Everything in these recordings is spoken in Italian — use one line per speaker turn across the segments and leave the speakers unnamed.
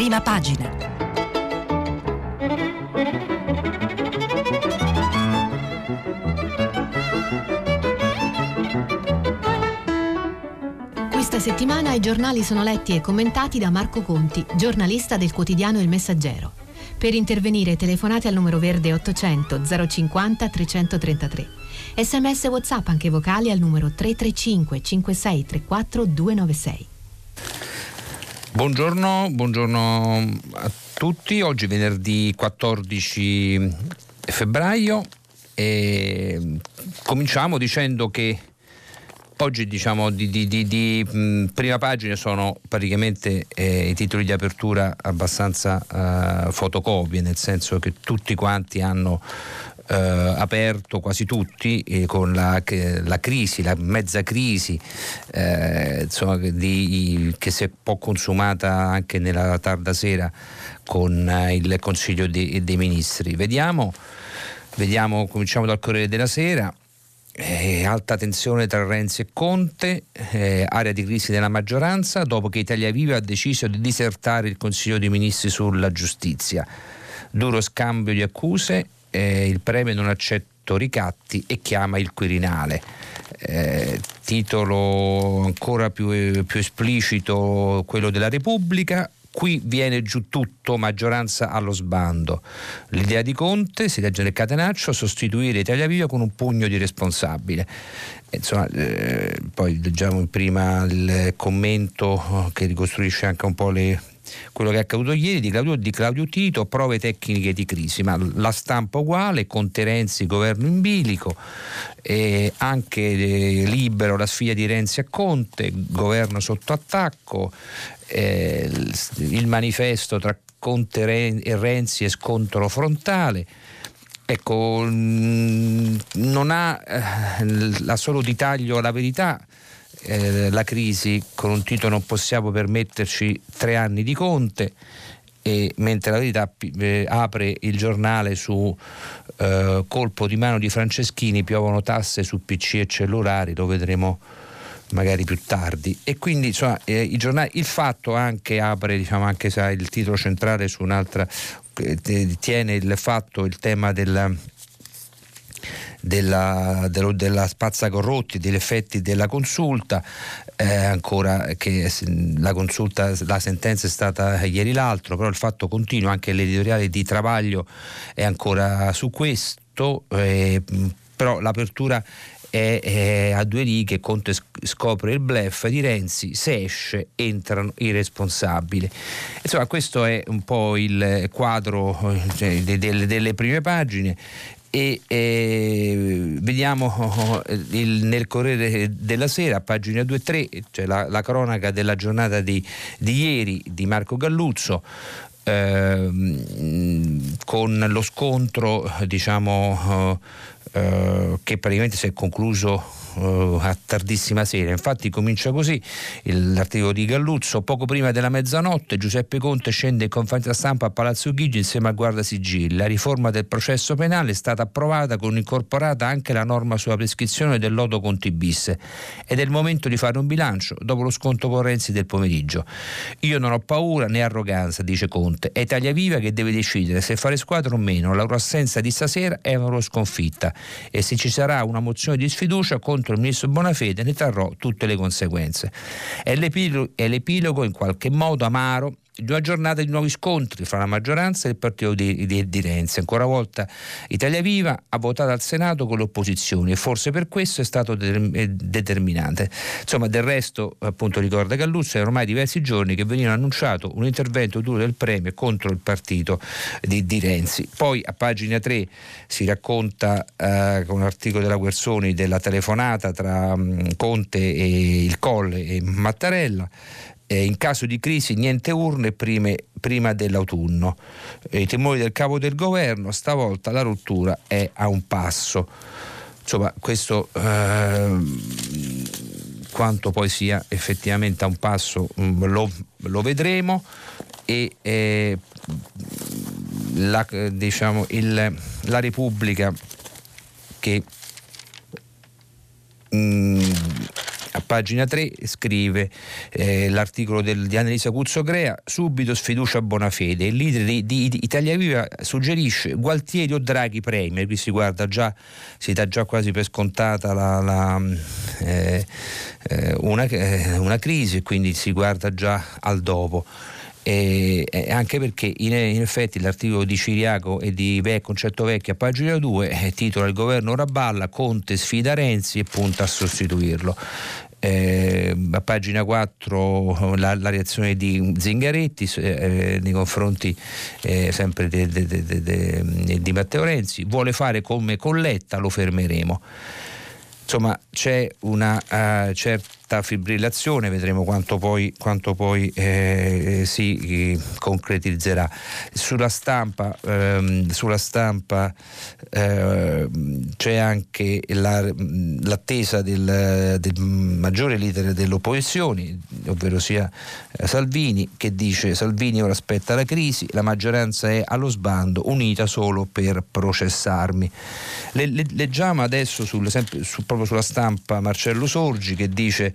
Prima pagina.
Questa settimana i giornali sono letti e commentati da Marco Conti, giornalista del quotidiano Il Messaggero. Per intervenire telefonate al numero verde 800 050 333. Sms WhatsApp anche vocali al numero 335 5634 296.
Buongiorno, buongiorno a tutti. Oggi venerdì 14 febbraio e cominciamo dicendo che Oggi diciamo di, di, di, di prima pagina sono praticamente eh, i titoli di apertura abbastanza eh, fotocopie, nel senso che tutti quanti hanno eh, aperto, quasi tutti, eh, con la, la, crisi, la mezza crisi eh, insomma, che si è un po' consumata anche nella tarda sera con eh, il Consiglio dei, dei Ministri. Vediamo, vediamo, cominciamo dal Corriere della Sera. Eh, alta tensione tra Renzi e Conte, eh, area di crisi della maggioranza dopo che Italia Viva ha deciso di disertare il Consiglio dei Ministri sulla giustizia. Duro scambio di accuse, eh, il premio non accetta ricatti e chiama il Quirinale. Eh, titolo ancora più, più esplicito quello della Repubblica, Qui viene giù tutto, maggioranza allo sbando. L'idea di Conte, si legge nel catenaccio, sostituire Italia Viva con un pugno di responsabile. Insomma, eh, poi leggiamo prima il commento che ricostruisce anche un po' le, quello che è accaduto ieri di Claudio, di Claudio, Tito, prove tecniche di crisi, ma la stampa uguale, Conte Renzi, governo in bilico, eh, anche eh, libero la sfida di Renzi a Conte, governo sotto attacco, eh, il manifesto tra Conte e Renzi è scontro frontale. Ecco, mm, non ha eh, la solo di taglio la verità. Eh, la crisi con un titolo non possiamo permetterci tre anni di Conte e mentre la verità eh, apre il giornale su eh, colpo di mano di Franceschini piovono tasse su PC e cellulari lo vedremo magari più tardi. E quindi insomma, eh, i giornali, il fatto anche apre diciamo, anche se il titolo centrale su un'altra eh, tiene il fatto il tema della della, dello, della spazza corrotti, degli effetti della consulta, eh, ancora che la consulta, la sentenza è stata ieri l'altro, però il fatto continua, anche l'editoriale di Travaglio è ancora su questo, eh, però l'apertura è, è a due righe, Conte scopre il blef di Renzi, se esce entrano i responsabili. Insomma questo è un po' il quadro cioè, delle, delle prime pagine e eh, vediamo il, nel Corriere della Sera, pagina 2-3, cioè la, la, cronaca della giornata di, di ieri di Marco Galluzzo. Eh, con lo scontro diciamo eh, che praticamente si è concluso uh, a tardissima sera. Infatti comincia così l'articolo di Galluzzo. Poco prima della mezzanotte Giuseppe Conte scende in conferenza stampa a Palazzo Chigi insieme a Guarda Sigilli. La riforma del processo penale è stata approvata con incorporata anche la norma sulla prescrizione del lodo Conti bis ed è il momento di fare un bilancio dopo lo sconto con Renzi del pomeriggio. Io non ho paura né arroganza, dice Conte. È Italia Viva che deve decidere se fare squadra o meno. La loro assenza di stasera è una loro sconfitta e se ci sarà una mozione di sfiducia contro il ministro Bonafede ne trarrò tutte le conseguenze. È l'epilogo, è l'epilogo in qualche modo amaro di una giornata di nuovi scontri fra la maggioranza e il partito di, di, di, Renzi. Ancora una volta Italia Viva ha votato al Senato con le opposizioni e forse per questo è stato determinante. Insomma, del resto, appunto, ricorda Galluzzo, è ormai diversi giorni che veniva annunciato un intervento duro del Premio contro il partito di, di Renzi. Poi a pagina 3 si racconta eh, con un articolo della Guersoni della telefonata tra um, Conte e il Colle e Mattarella eh, in caso di crisi niente urne prime, prima dell'autunno. Eh, I timori del capo del governo, stavolta la rottura è a un passo. Insomma, questo eh, quanto poi sia effettivamente a un passo mm, lo, lo, vedremo e eh, la, diciamo, il, la Repubblica che mh, mm, pagina 3 scrive eh, l'articolo del, di Annalisa Cuzzocrea, subito sfiducia a Bonafede. Il leader di, di Italia Viva suggerisce Gualtieri o Draghi Premier, qui si guarda già, si dà già quasi per scontata la, la, eh, eh una, eh, una crisi e quindi si guarda già al dopo. E, anche perché in, in, effetti l'articolo di Ciriaco e di Ve, Concetto Vecchio a pagina 2 eh, titola il governo Raballa, Conte sfida Renzi e punta a sostituirlo. Eh, a pagina 4 la, la reazione di Zingaretti eh, nei confronti eh, sempre di Matteo Renzi vuole fare come Colletta lo fermeremo insomma c'è una uh, certa certa fibrillazione, vedremo quanto poi, quanto poi eh, si eh, concretizzerà. Sulla stampa, ehm, sulla stampa eh, c'è anche la, l'attesa del, del, maggiore leader delle opposizioni, ovvero sia eh, Salvini, che dice Salvini ora aspetta la crisi, la maggioranza è allo sbando, unita solo per processarmi. Le, le, leggiamo adesso sul, sempre, su, proprio sulla stampa Marcello Sorgi che dice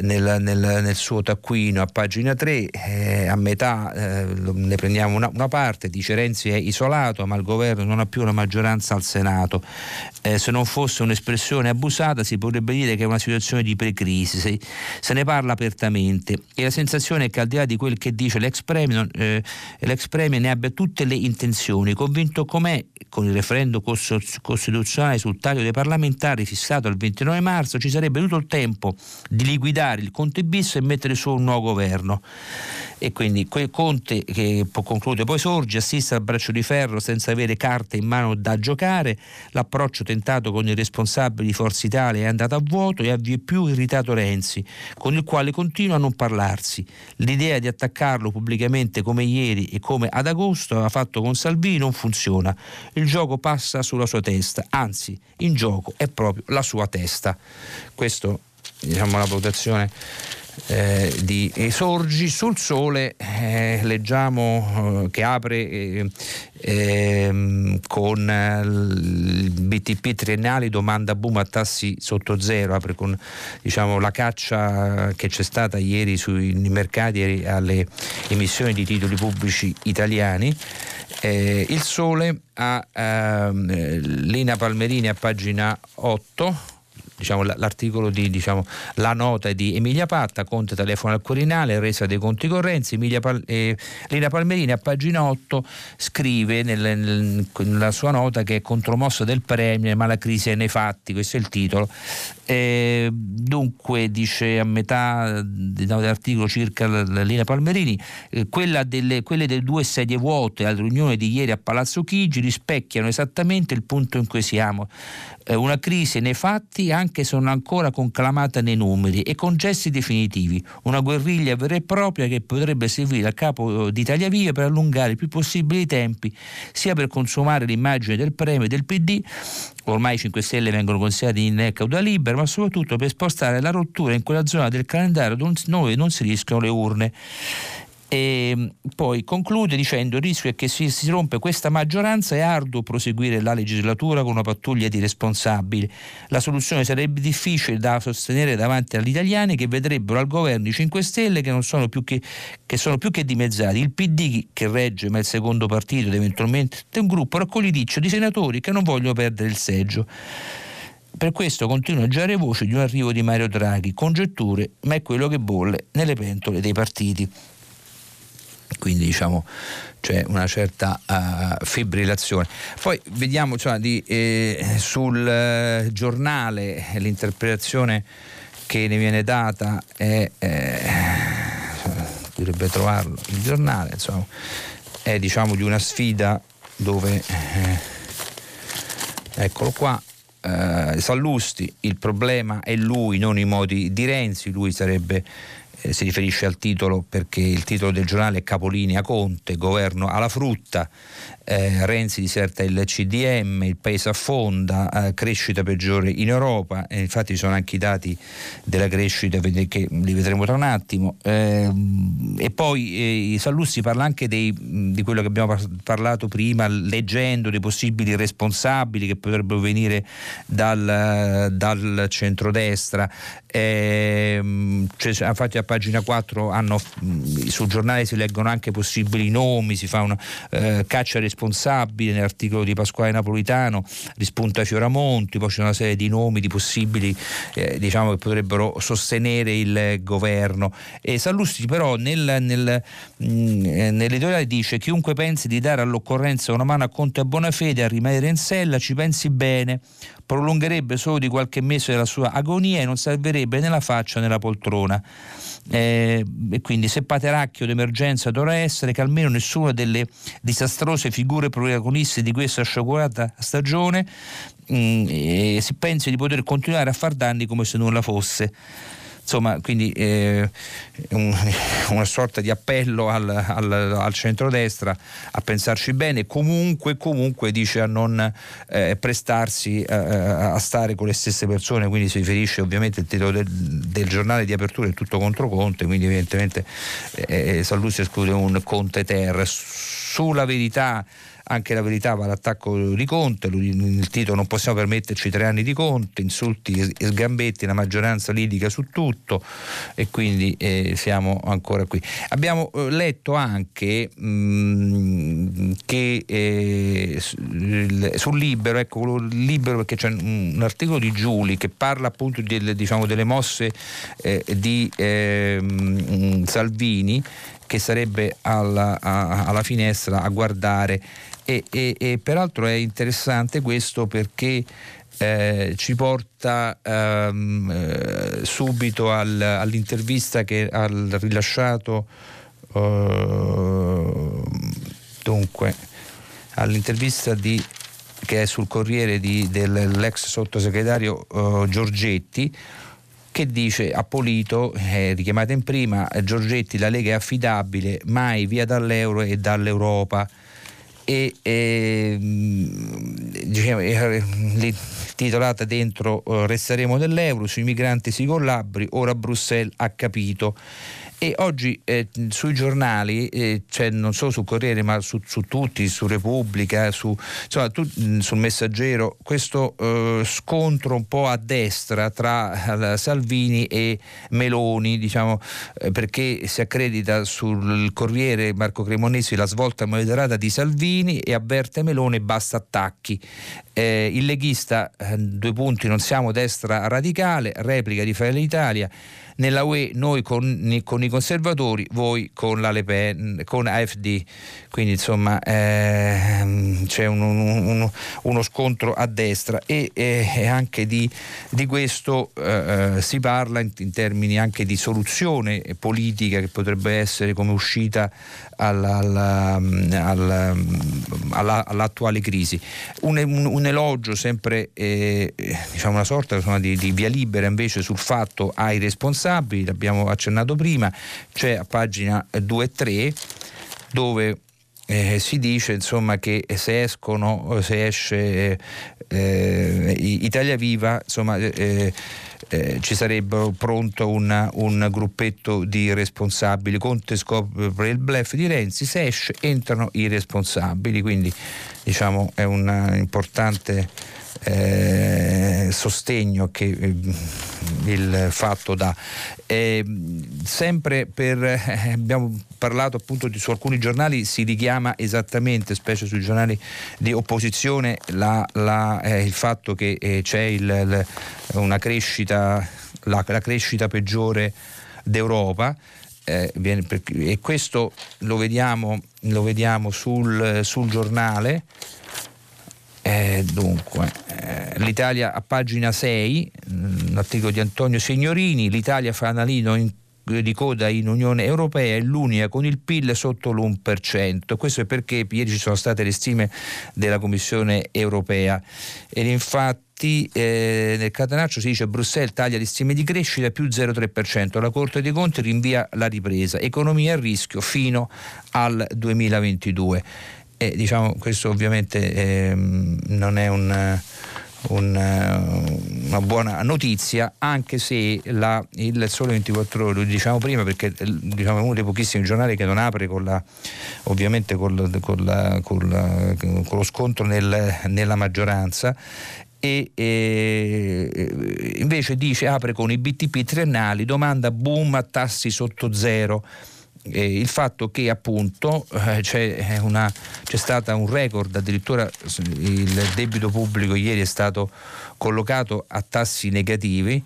nel, nel, nel, suo taccuino a pagina 3, eh, a metà eh, ne prendiamo una, una, parte, dice Renzi è isolato ma il governo non ha più la maggioranza al Senato. Eh, se non fosse un'espressione abusata si potrebbe dire che è una situazione di precrisi, se, se ne parla apertamente e la sensazione è che al di là di quel che dice l'ex premier, eh, l'ex premier ne abbia tutte le intenzioni, convinto com'è con il referendum costituzionale sul taglio dei parlamentari fissato al 29 marzo ci sarebbe tutto il tempo di liquidare il Conte bis e mettere su un nuovo governo. E quindi quel Conte che conclude poi sorge, assiste al braccio di ferro senza avere carte in mano da giocare, l'approccio tentato con i responsabili di Forza Italia è andato a vuoto e avvia più irritato Renzi, con il quale continua a non parlarsi. L'idea di attaccarlo pubblicamente come ieri e come ad agosto aveva fatto con Salvini non funziona. Il gioco passa sulla sua testa, anzi in gioco è proprio la sua testa. Questo diciamo, la valutazione eh, di Esorgi sul sole eh, leggiamo eh, che apre eh, ehm, con il BTP triennali domanda boom a tassi sotto zero apre con diciamo, la caccia che c'è stata ieri sui mercati alle emissioni di titoli pubblici italiani. Eh, il sole ha ehm, Lina Palmerini a pagina 8 diciamo, l'articolo di diciamo, la nota di Emilia Patta, Conte telefona al Quirinale, resa dei conti correnti, Emilia Pal- eh, Lina Palmerini a pagina 8 scrive nel, nel, nella sua nota che è contromossa del Premier ma la crisi è nei fatti, questo è il titolo. Eh, dunque dice a metà dell'articolo circa la, Lina Palmerini, eh, delle, quelle delle due sedie vuote alla riunione di ieri a Palazzo Chigi rispecchiano esattamente il punto in cui siamo. Eh, una crisi nei fatti anche se non ancora conclamata nei numeri e con gesti definitivi, una guerriglia vera e propria che potrebbe servire a capo di Italia Viva per allungare il più possibile i tempi, sia per consumare l'immagine del premio e del PD, ormai i 5 Stelle vengono considerati in cauda libera, ma soprattutto per spostare la rottura in quella zona del calendario dove non si rischiano le urne. E mm, poi conclude dicendo il rischio è che se si rompe questa maggioranza è arduo proseguire la legislatura con una pattuglia di responsabili. La soluzione sarebbe difficile da sostenere davanti agli italiani che vedrebbero al governo i 5 Stelle che, sono, più che, che sono più che dimezzati, il PD che regge ma il secondo partito ed eventualmente un gruppo raccogliticcio di senatori che non vogliono perdere il seggio. Per questo continuano a girare voci di un arrivo di Mario Draghi, congetture, ma è quello che bolle nelle pentole dei partiti quindi diciamo c'è una certa uh, fibrillazione. Poi vediamo cioè, di, eh, sul eh, giornale l'interpretazione che ne viene data è, eh, dovrebbe trovarlo il giornale, insomma, è diciamo di una sfida dove, eh, eccolo qua, eh, Sallusti, il problema è lui, non i modi di Renzi, lui sarebbe eh, si riferisce al titolo perché il titolo del giornale è Capolinea Conte, governo alla frutta, eh, Renzi diserta il CDM, il paese affonda, eh, crescita peggiore in Europa, e infatti ci sono anche i dati della crescita che li vedremo tra un attimo. Eh, e poi eh, Sallussi parla anche dei, di quello che abbiamo parlato prima, leggendo dei possibili responsabili che potrebbero venire dal, dal centrodestra. Eh, infatti a pagina 4 hanno, sul giornale si leggono anche possibili nomi, si fa una eh, caccia responsabile nell'articolo di Pasquale Napolitano, rispunta Fioramonti, poi c'è una serie di nomi di possibili eh, diciamo che potrebbero sostenere il governo. E Sallusti però nel, nel, mm, eh, nell'editoriale dice chiunque pensi di dare all'occorrenza una mano a Conte a buona fede a rimanere in sella ci pensi bene, prolungherebbe solo di qualche mese la sua agonia e non salverebbe né la faccia né la poltrona. Eh, e quindi se Pateracchio d'emergenza dovrà essere che almeno nessuna delle disastrose figure protagoniste di questa sciagurata stagione mh, mm, si pensi di poter continuare a far danni come se nulla fosse insomma quindi eh, un, una sorta di appello al, al, al centrodestra a pensarci bene comunque comunque dice a non eh, prestarsi eh, a stare con le stesse persone quindi si riferisce ovviamente il titolo del, del giornale di apertura è tutto contro Conte quindi evidentemente eh, eh Sallusti esclude un Conte Terra sulla verità anche la verità va all'attacco di Conte, il titolo non possiamo permetterci tre anni di Conte, insulti e sgambetti, la maggioranza litiga su tutto e quindi eh, siamo ancora qui. Abbiamo eh, letto anche mh, mm, che eh, sul libero, ecco, libero perché c'è un, un, articolo di Giuli che parla appunto del, diciamo, delle mosse eh, di ehm, Salvini che sarebbe alla, a, alla finestra a guardare e, e, e peraltro è interessante questo perché eh, ci porta ehm, eh, subito al, all'intervista che ha rilasciato eh, dunque all'intervista di, che è sul Corriere di, dell'ex sottosegretario uh, Giorgetti che dice a Polito, eh, richiamata in prima, Giorgetti la Lega è affidabile, mai via dall'euro e dall'Europa e eh, diciamo, titolata dentro uh, Resteremo nell'euro, sui migranti si collabri, ora Bruxelles ha capito e oggi eh, sui giornali, eh, cioè non solo sul Corriere ma su, su tutti, su Repubblica, su, insomma, tu, mm, sul Messaggero, questo eh, scontro un po' a destra tra Salvini e Meloni, diciamo, eh, perché si accredita sul Corriere Marco Cremonesi la svolta moderata di Salvini e avverte Meloni basta attacchi. Eh, il leghista, eh, due punti, non siamo destra radicale, replica di Fratelli d'Italia nella UE noi con, con, i conservatori, voi con la Le Pen, con AFD. Quindi insomma ehm, c'è un, un, uno scontro a destra e, e anche di, di questo eh, eh, si parla in, in, termini anche di soluzione politica che potrebbe essere come uscita alla, alla, alla, all'attuale crisi. Un, un elogio sempre, eh, diciamo una sorta insomma, di, di via libera invece sul fatto ai responsabili responsabili, l'abbiamo accennato prima, c'è a pagina 2 e 3 dove eh, si dice insomma che se escono, se esce eh, Italia Viva, insomma eh, eh, ci sarebbe pronto un, un, gruppetto di responsabili. Conte scopre il blef di Renzi, se esce entrano i responsabili, quindi diciamo è un importante eh, sostegno che eh, il fatto dà. Eh, sempre per, eh, abbiamo parlato appunto di, su alcuni giornali, si richiama esattamente, specie sui giornali di opposizione, la, la, eh, il fatto che eh, c'è il, il, una crescita, la, la crescita peggiore d'Europa. Eh, e questo lo vediamo, lo vediamo sul, sul giornale eh, dunque, eh, l'Italia a pagina 6, un mm, articolo di Antonio Signorini, l'Italia fa analino in di coda in Unione Europea, è l'unica con il PIL sotto l'1%. Questo è perché ieri ci sono state le stime della Commissione Europea ed infatti eh, nel catenaccio si dice Bruxelles taglia le stime di crescita più 0,3%, la Corte dei Conti rinvia la ripresa, economia a rischio fino al 2022. E, diciamo, questo ovviamente eh, non è un un, una buona notizia, anche se la, il Sole 24 Ore, lo diciamo prima perché diciamo, è uno dei pochissimi giornali che non apre con la, ovviamente col, con, la, con, la, con lo scontro nel, nella maggioranza. E, e, invece dice apre con i BTP triennali, domanda boom a tassi sotto zero eh, il fatto che appunto eh, c'è, una, c'è stato un record, addirittura il debito pubblico ieri è stato collocato a tassi negativi.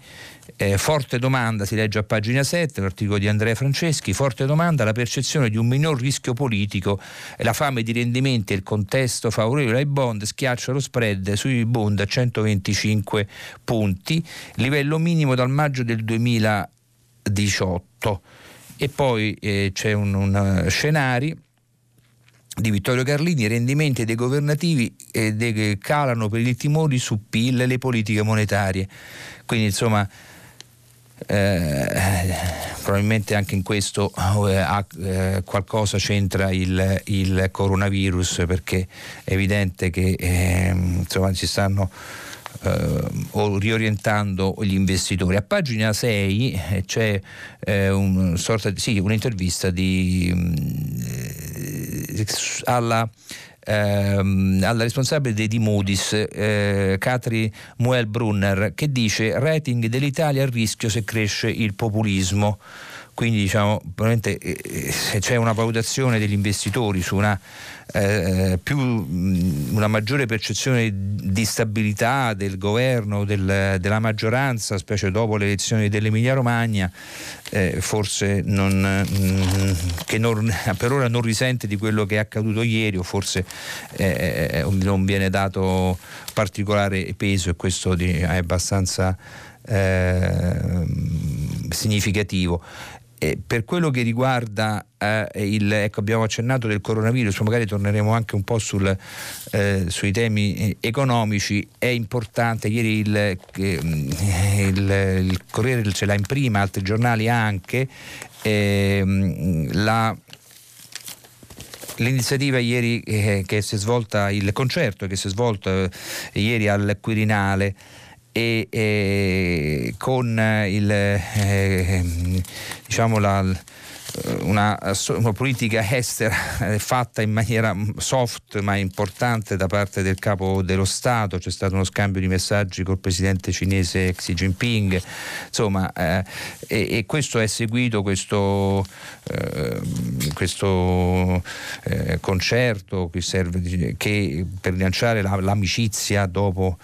Eh, forte domanda, si legge a pagina 7, l'articolo di Andrea Franceschi, forte domanda, la percezione di un minor rischio politico, la fame di rendimenti e il contesto favorevole ai bond schiaccia lo spread sui bond a 125 punti, livello minimo dal maggio del 2018 e poi eh, c'è un, un uh, scenario di Vittorio Carlini, i rendimenti dei governativi eh, de, calano per il timore su PIL e le politiche monetarie. Quindi insomma eh, probabilmente anche in questo eh, eh, qualcosa c'entra il, il, coronavirus perché è evidente che ehm, insomma ci stanno eh, o riorientando gli investitori. A pagina 6 eh, c'è eh, un di, sì, un'intervista di, eh, alla ehm, alla responsabile di Moody's, eh, Katri Muel-Brunner, che dice rating dell'Italia a rischio se cresce il populismo. Quindi diciamo, probabilmente eh, c'è una valutazione degli investitori su una eh, più, una maggiore percezione di stabilità del governo, del, della maggioranza, specie dopo le elezioni dell'Emilia Romagna, eh, forse non, mh, che non, per ora non risente di quello che è accaduto ieri o forse eh, eh non viene dato particolare peso e questo è abbastanza eh, significativo. Eh, per quello che riguarda eh, il, ecco, abbiamo accennato del coronavirus, magari torneremo anche un po' sul, eh, sui temi eh, economici, è importante, ieri il, eh, il, il Corriere ce l'ha in prima, altri giornali anche, ehm, la, l'iniziativa ieri eh, che si è svolta, il concerto che si è svolto eh, ieri al Quirinale e, e con il, eh, diciamo la, una, una, politica estera fatta in maniera soft ma importante da parte del capo dello Stato, c'è stato uno scambio di messaggi col presidente cinese Xi Jinping, insomma, eh, e, e, questo è seguito, questo, eh, questo eh, concerto che serve che per rilanciare la, l'amicizia dopo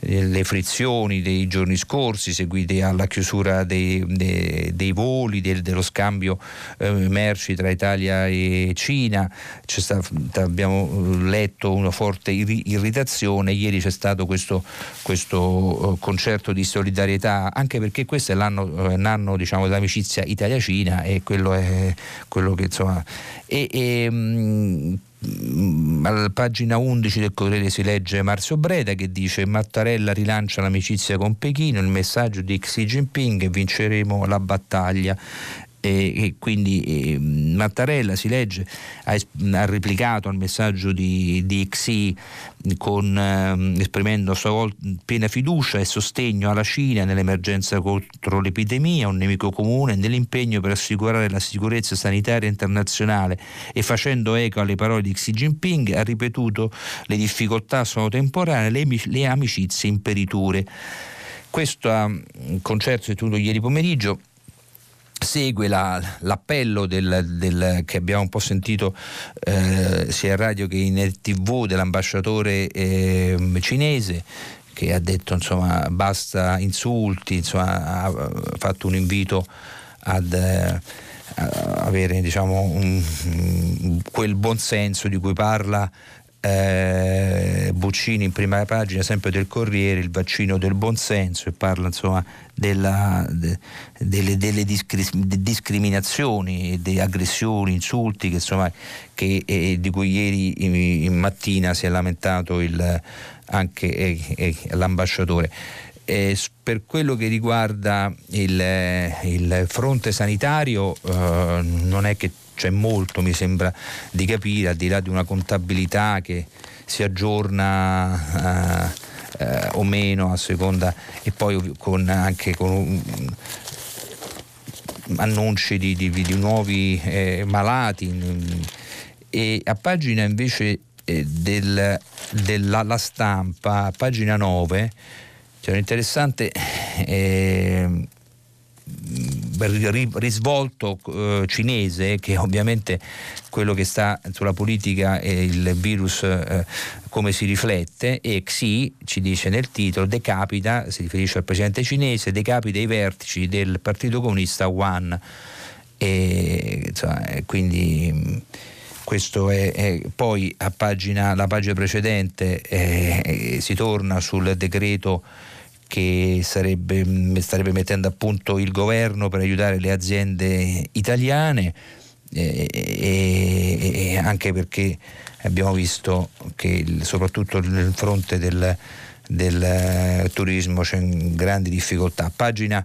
le frizioni dei giorni scorsi seguite alla chiusura dei, dei, dei voli, del, dello scambio eh, merci tra Italia e Cina, stato, abbiamo letto una forte irritazione, ieri c'è stato questo, questo eh, concerto di solidarietà, anche perché questo è l'anno, eh, l'anno diciamo, dell'amicizia Italia-Cina e quello è quello che insomma... E, e, Mm, alla pagina 11 del Corriere si legge Marzio Breda che dice Mattarella rilancia l'amicizia con Pechino, il messaggio di Xi Jinping vinceremo la battaglia e, e quindi e, Mattarella si legge ha, ha, replicato al messaggio di, di Xi con, eh, esprimendo a sua volta piena fiducia e sostegno alla Cina nell'emergenza contro l'epidemia, un nemico comune, nell'impegno per assicurare la sicurezza sanitaria internazionale e facendo eco alle parole di Xi Jinping ha ripetuto le difficoltà sono temporanee, le, le amicizie imperiture. Questo concerto è tenuto ieri pomeriggio segue la, l'appello del, del, che abbiamo un po' sentito eh, sia in radio che in tv dell'ambasciatore eh, cinese che ha detto insomma basta insulti, insomma, ha fatto un invito ad eh, avere diciamo, un, quel buon senso di cui parla eh, Buccini in prima pagina sempre del Corriere, il vaccino del buonsenso e parla insomma della, de, delle, delle discri- discriminazioni, delle aggressioni, insulti che, insomma, che, eh, di cui ieri in, in, mattina si è lamentato il, anche eh, eh, l'ambasciatore. per quello che riguarda il, il fronte sanitario eh, non è che c'è molto, mi sembra di capire, al di là di una contabilità che si aggiorna eh, eh, o meno a seconda e poi con, anche con um, annunci di, di, di nuovi eh, malati. E a pagina invece eh, del, della stampa, a pagina 9, c'è un interessante eh, risvolto eh, cinese che ovviamente quello che sta sulla politica e il virus eh, come si riflette e Xi ci dice nel titolo decapita, si riferisce al presidente cinese, decapita i vertici del Partito Comunista One e insomma, quindi questo è, è, poi la pagina precedente eh, si torna sul decreto che sarebbe, mm, starebbe mettendo a punto il governo per aiutare le aziende italiane e, e, e anche perché abbiamo visto che il, soprattutto nel fronte del, del uh, turismo c'è grandi difficoltà. Pagina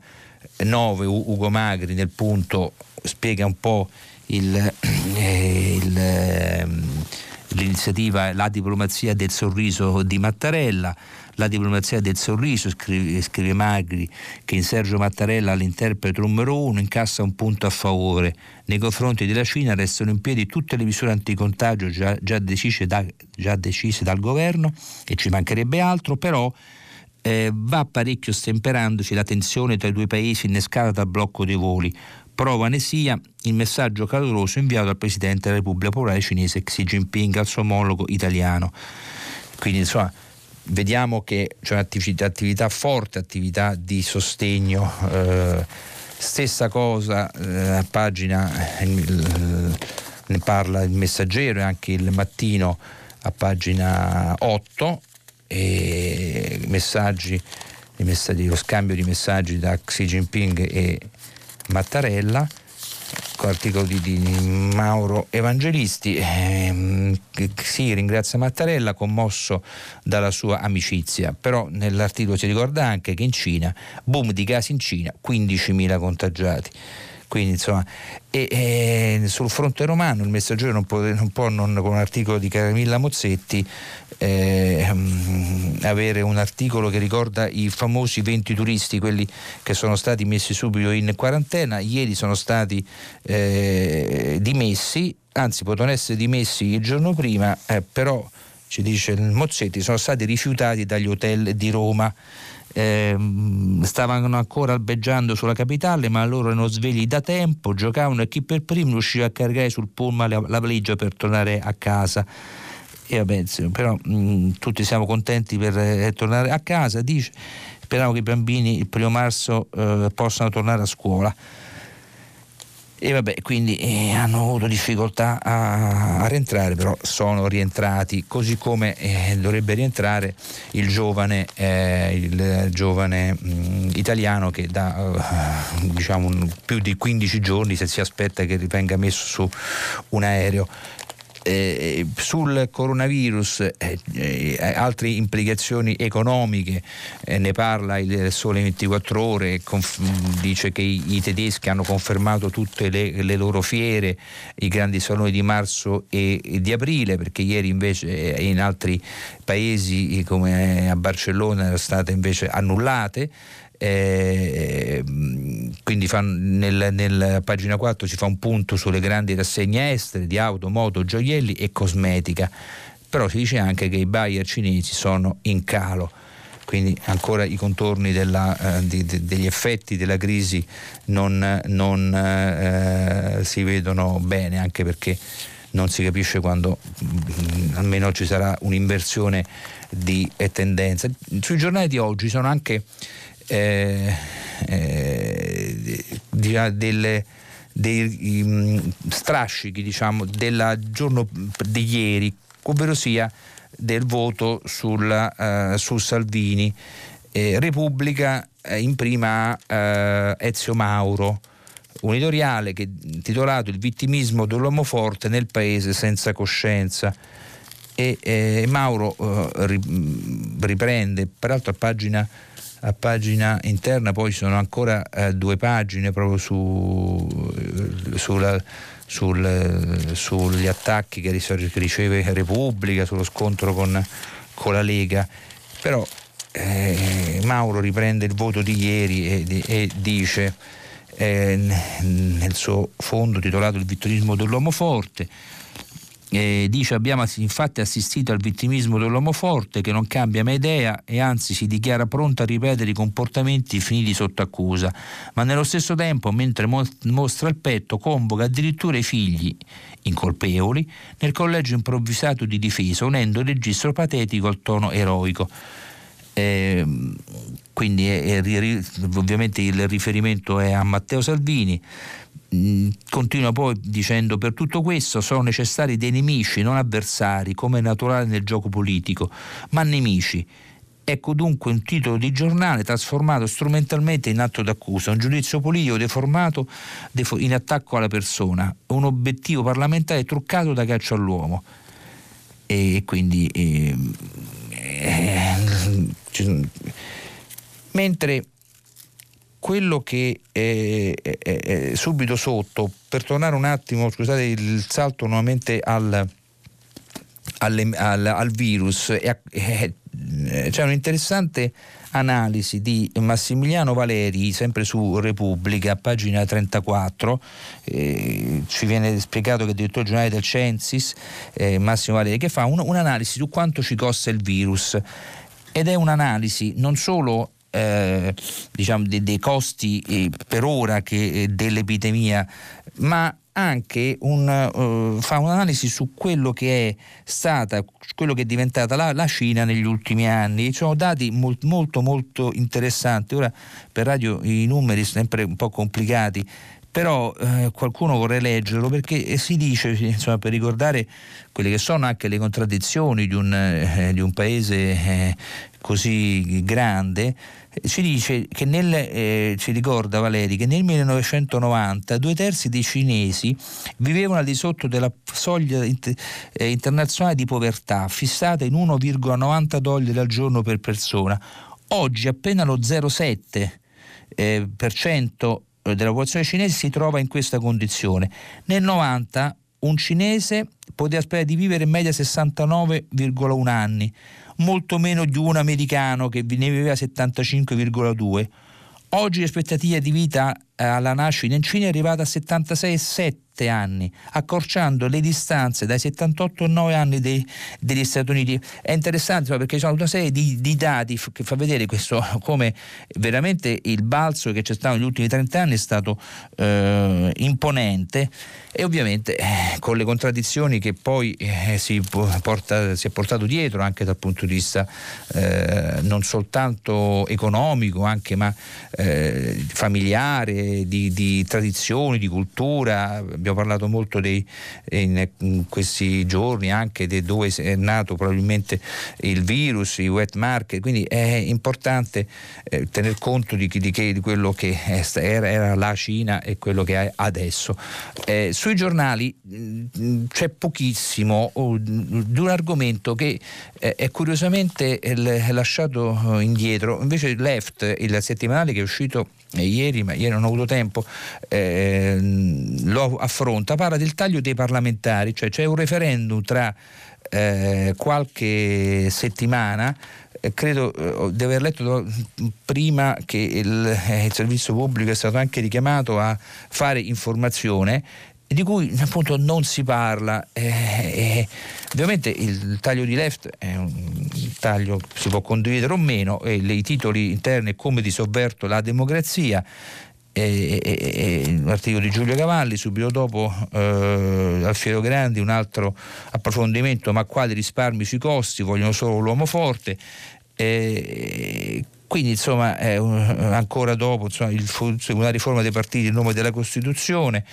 9 Ugo Magri nel punto spiega un po' il, eh, il, eh, l'iniziativa La diplomazia del sorriso di Mattarella la diplomazia del sorriso, scrive, scrive Magri, che in Sergio Mattarella l'interprete numero uno incassa un punto a favore. Nei confronti della Cina restano in piedi tutte le misure anticontagio già, già, decise, da, già decise dal governo e ci mancherebbe altro, però eh, va parecchio stemperandosi la tensione tra i due paesi innescata dal blocco dei voli. Prova ne sia il messaggio caloroso inviato dal Presidente della Repubblica Popolare Cinese Xi Jinping al suo omologo italiano. Quindi insomma vediamo che c'è un'attività attività forte, attività di sostegno. Eh, stessa cosa eh, a pagina eh, ne parla il messaggero e anche il mattino a pagina 8 e messaggi, messaggi, lo scambio di messaggi da Xi Jinping e Mattarella con l'articolo di, di, Mauro Evangelisti. Eh, si ringrazia Mattarella, commosso dalla sua amicizia, però nell'articolo si ricorda anche che in Cina, boom di casi in Cina, 15.000 contagiati. Quindi, insomma, e, e, sul fronte romano il messaggero non può, non può non, con un articolo di Caramilla Mozzetti eh, avere un articolo che ricorda i famosi 20 turisti, quelli che sono stati messi subito in quarantena, ieri sono stati eh, dimessi, anzi potevano essere dimessi il giorno prima, eh, però ci dice il Mozzetti, sono stati rifiutati dagli hotel di Roma eh, stavano ancora albeggiando sulla capitale, ma loro erano svegli da tempo, giocavano e chi per primo riusciva a caricare sul pullman la, la valigia per tornare a casa. E vabbè, però mh, tutti siamo contenti per eh, tornare a casa, dice, speriamo che i bambini il primo marzo eh, possano tornare a scuola. E vabbè, quindi eh, hanno avuto difficoltà a, a, rientrare, però sono rientrati, così come eh, dovrebbe rientrare il giovane, eh, il giovane mh, mm, italiano che da uh, diciamo, più di 15 giorni se si aspetta che venga messo su un aereo eh, sul coronavirus, eh, eh, altre implicazioni economiche, eh, ne parla il Sole 24 Ore, conf- dice che i, i, tedeschi hanno confermato tutte le, le, loro fiere, i grandi saloni di marzo e, e di aprile, perché ieri invece eh, in altri paesi come a Barcellona erano state invece annullate. Eh, quindi fa, nel, nel, pagina 4 si fa un punto sulle grandi rassegne estere di auto, moto, gioielli e cosmetica, però si dice anche che i buyer cinesi sono in calo quindi ancora i contorni della, eh, di, di, degli effetti della crisi non, non eh, si vedono bene, anche perché non si capisce quando mh, mm, almeno ci sarà un'inversione di eh, tendenza. Sui giornali di oggi sono anche eh, eh, delle, dei um, strascichi diciamo, del giorno di ieri ovvero sia del voto sulla, uh, su Salvini. Eh, Repubblica eh, in prima eh, Ezio Mauro, un editoriale che, titolato Il vittimismo dell'uomo forte nel paese senza coscienza. E eh, Mauro eh, riprende, peraltro a pagina, a pagina, interna poi ci sono ancora eh, due pagine proprio su, sulla, sul, sugli attacchi che riceve Repubblica, sullo scontro con, con la Lega, però eh, Mauro riprende il voto di ieri e, e dice eh, nel suo fondo titolato Il vittorismo dell'uomo forte. Eh, dice abbiamo infatti assistito al vittimismo dell'uomo forte che non cambia mai idea e anzi si dichiara pronto a ripetere i comportamenti finiti sotto accusa, ma nello stesso tempo mentre mostra il petto convoca addirittura i figli incolpevoli nel collegio improvvisato di difesa unendo il registro patetico al tono eroico. Eh, quindi è, è, ovviamente il riferimento è a Matteo Salvini. Continua poi dicendo per tutto questo sono necessari dei nemici, non avversari, come è naturale nel gioco politico, ma nemici. Ecco dunque un titolo di giornale trasformato strumentalmente in atto d'accusa, un giudizio politico deformato in attacco alla persona, un obiettivo parlamentare truccato da caccia all'uomo. E quindi eh, eh, mentre quello che è, è, è, subito sotto, per tornare un attimo, scusate il salto nuovamente al, al, al, al virus, c'è un'interessante analisi di Massimiliano Valeri, sempre su Repubblica, pagina 34, eh, ci viene spiegato che il direttore generale del Censis, eh, Massimo Valeri, che fa un, un'analisi su quanto ci costa il virus. Ed è un'analisi non solo eh, diciamo, dei, dei costi eh, per ora che, eh, dell'epidemia, ma anche un, uh, fa un'analisi su quello che è stata, quello che è diventata la, la Cina negli ultimi anni. Ci sono dati molt, molto molto interessanti. Ora per radio i numeri sono sempre un po' complicati, però eh, qualcuno vorrei leggerlo perché si dice, insomma, per ricordare quelle che sono anche le contraddizioni di un, eh, di un paese eh, così grande, ci dice che nel, eh, ci ricorda Valeri che nel 1990 due terzi dei cinesi vivevano al di sotto della soglia inter, eh, internazionale di povertà fissata in 1,90 dollari al giorno per persona. Oggi appena lo 0,7% eh, cento della popolazione cinese si trova in questa condizione. Nel 90 un cinese poteva sperare di vivere in media 69,1 anni, molto meno di un americano che ne viveva 75,2. Oggi l'aspettativa di vita alla nascita in Cina è arrivata a 76,7 7 anni, accorciando le distanze dai 78 ai 9 anni dei, degli Stati Uniti. È interessante perché ci sono una serie di, di, dati che fa vedere questo, come veramente il balzo che c'è stato negli ultimi 30 anni è stato eh, imponente e ovviamente eh, con le contraddizioni che poi eh, si, porta, si, è portato dietro anche dal punto di vista eh, non soltanto economico, anche ma di, di tradizioni, di cultura. Abbiamo parlato molto dei, in, in, questi giorni anche di dove è nato probabilmente il virus, i wet market, quindi è importante eh, tener conto di, di, che, di, quello che era, era, la Cina e quello che è adesso. Eh, sui giornali mh, mm, c'è pochissimo oh, di un argomento che eh, è curiosamente eh, lasciato eh, indietro, invece Left, il settimanale che è uscito ieri, ma ieri non ho avuto tempo, eh, lo affronta, parla del taglio dei parlamentari, cioè c'è un referendum tra eh, qualche settimana eh, credo eh, di aver letto prima che il, eh, il, servizio pubblico è stato anche richiamato a fare informazione di cui appunto non si parla. Eh, ovviamente il taglio di left è un taglio si può condividere o meno, e i titoli interni come di sovverto la democrazia. E, e, e, un articolo di Giulio Cavalli, subito dopo eh, Alfiero Grandi, un altro approfondimento, ma quali risparmi sui costi, vogliono solo l'uomo forte. Eh, quindi insomma un, ancora dopo insomma, il, una riforma dei partiti in nome della Costituzione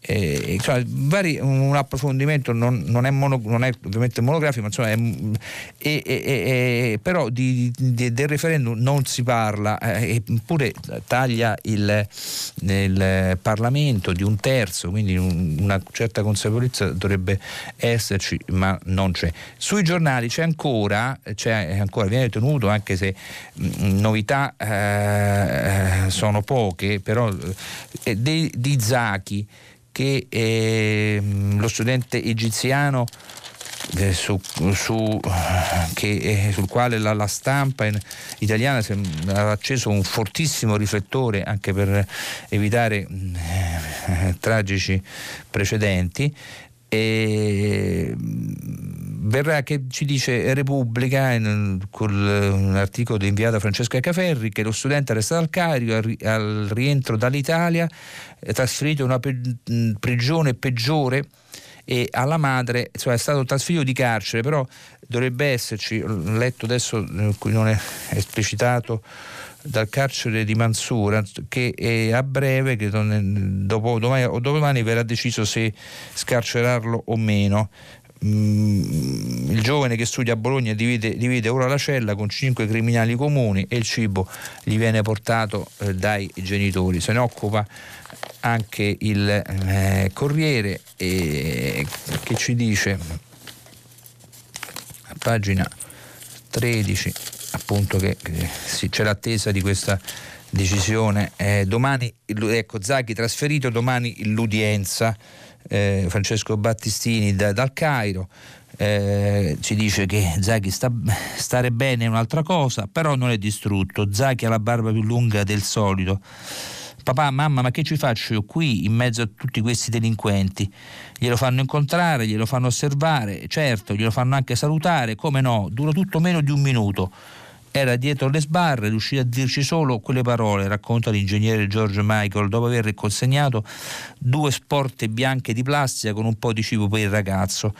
eh, insomma, vari, un approfondimento non, non, è mono, non, è ovviamente monografico, ma insomma, è, è, è, però di, di, del referendum non si parla, eh, eppure taglia il, il, Parlamento di un terzo, quindi un, una certa consapevolezza dovrebbe esserci, ma non c'è. Sui giornali c'è ancora, c'è ancora viene tenuto, anche se mh, novità eh, sono poche, però eh, di Zachi che eh, lo studente egiziano eh, su, su, che, eh, sul quale la, la stampa in, italiana ha acceso un fortissimo riflettore anche per evitare eh, tragici precedenti e verrà che ci dice Repubblica in, con un articolo inviato a Francesca Caferri che lo studente arrestato al Cairo al, al rientro dall'Italia è trasferito in una pe- prigione peggiore e alla madre cioè, è stato trasferito di carcere però dovrebbe esserci letto adesso qui non è esplicitato dal carcere di Mansura che a breve, che dopo domani o domani verrà deciso se scarcerarlo o meno. Mm, il giovane che studia a Bologna divide, divide, ora la cella con cinque criminali comuni e il cibo gli viene portato eh, dai genitori. Se ne occupa anche il eh, Corriere eh, che ci dice a pagina 13 appunto che sì, c'è l'attesa di questa decisione. Eh, domani, ecco, Zaghi trasferito, domani l'udienza, eh, Francesco Battistini da, dal Cairo. Eh, ci dice che Zaghi sta stare bene è un'altra cosa, però non è distrutto. Zaghi ha la barba più lunga del solito papà, mamma, ma che ci faccio io qui in mezzo a tutti questi delinquenti? Glielo fanno incontrare, glielo fanno osservare, certo, glielo fanno anche salutare, come no, dura tutto meno di un minuto. Era dietro le sbarre, riuscì a dirci solo quelle parole, racconta l'ingegnere George Michael, dopo aver consegnato due sporte bianche di plastica con un po' di cibo per il ragazzo.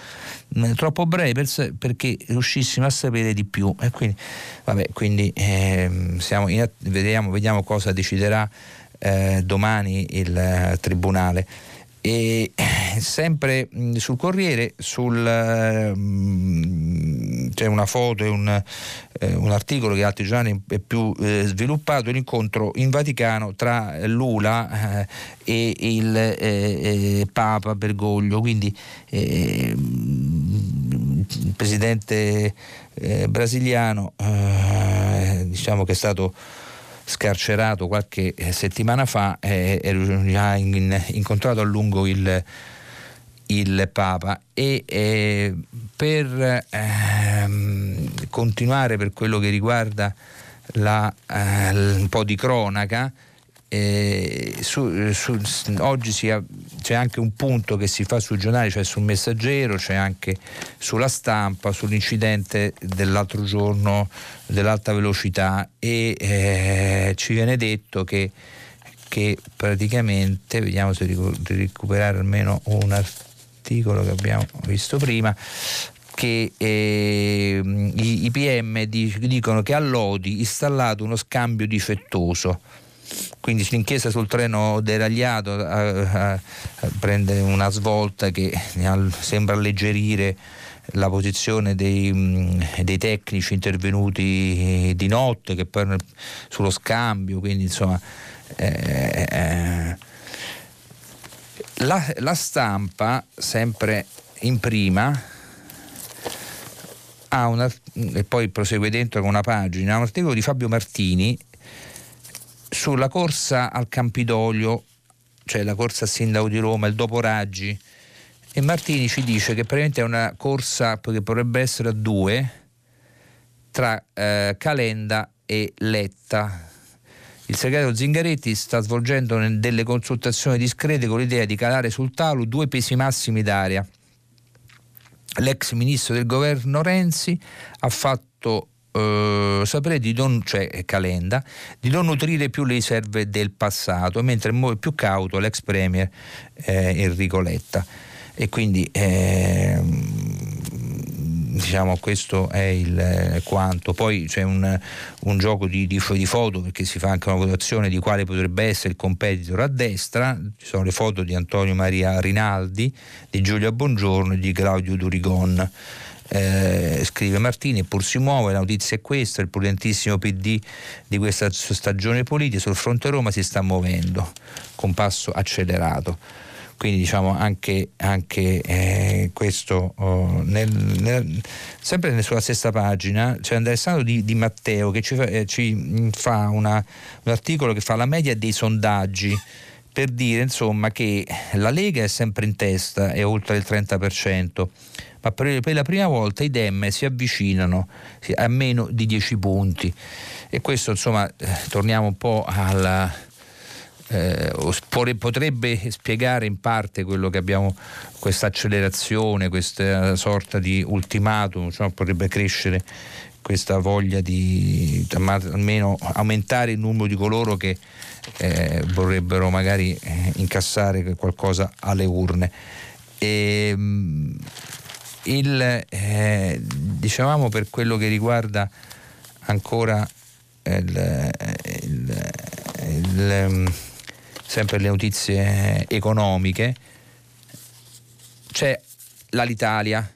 Mm, troppo breve per, perché riuscissimo a sapere di più. E quindi, vabbè, quindi eh, in, vediamo, vediamo cosa deciderà eh, domani il eh, Tribunale. E eh, sempre mh, sul Corriere sul, mh, c'è una foto e un, eh, un, articolo che altri giorni è più eh, sviluppato, l'incontro in Vaticano tra Lula eh, e il eh, Papa Bergoglio, quindi il presidente brasiliano diciamo che è stato scarcerato qualche eh, settimana fa e ha incontrato a lungo il, il Papa. E eh, per ehm, continuare per quello che riguarda la, eh, un po' di cronaca eh, su, su, oggi ha, c'è anche un punto che si fa sui giornali, cioè sul messaggero, c'è anche sulla stampa, sull'incidente dell'altro giorno dell'alta velocità e eh, ci viene detto che, che, praticamente, vediamo se di recuperare almeno un articolo che abbiamo visto prima, che eh, i, i PM dicono che a Lodi installato uno scambio difettoso. Quindi l'inchiesta sul treno deragliato a, a prende una svolta che sembra alleggerire la posizione dei, dei, tecnici intervenuti di notte che poi sullo scambio, quindi insomma eh, eh, la, la stampa sempre in prima ha una, e poi prosegue dentro con una pagina, un articolo di Fabio Martini sulla corsa al Campidoglio, cioè la corsa a Sindaco di Roma, il dopo Raggi, e Martini ci dice che praticamente è una corsa che potrebbe essere a due tra eh, Calenda e Letta. Il segretario Zingaretti sta svolgendo delle consultazioni discrete con l'idea di calare sul tavolo due pesi massimi d'aria. L'ex ministro del governo Renzi ha fatto eh, sapere di non, cioè Calenda, di non nutrire più le riserve del passato, mentre è più cauto l'ex premier eh, Enrico Letta. E quindi eh, diciamo, questo è il eh, quanto. Poi c'è un, un gioco di, di, di, foto perché si fa anche una votazione di quale potrebbe essere il competitor a destra. Ci sono le foto di Antonio Maria Rinaldi, di Giulia Bongiorno e di Claudio Durigon. Eh, scrive Martini, pur si muove, la notizia è questa, il prudentissimo PD di questa stagione politica sul fronte Roma si sta muovendo con passo accelerato quindi diciamo anche, anche eh, questo oh, nel, nel, sempre sulla stessa pagina c'è Alessandro di, di Matteo che ci fa, eh, ci fa una, un articolo che fa la media dei sondaggi per dire insomma che la Lega è sempre in testa e oltre il 30% ma per, per la prima volta i Dem si avvicinano a meno di 10 punti. E questo insomma eh, torniamo un po' alla eh, potrebbe spiegare in parte quello che abbiamo, questa accelerazione, questa sorta di ultimatum, cioè potrebbe crescere questa voglia di almeno aumentare il numero di coloro che eh, vorrebbero magari eh, incassare qualcosa alle urne. E, ehm, il, eh, dicevamo per quello che riguarda ancora il, il, il sempre le notizie economiche, c'è l'Alitalia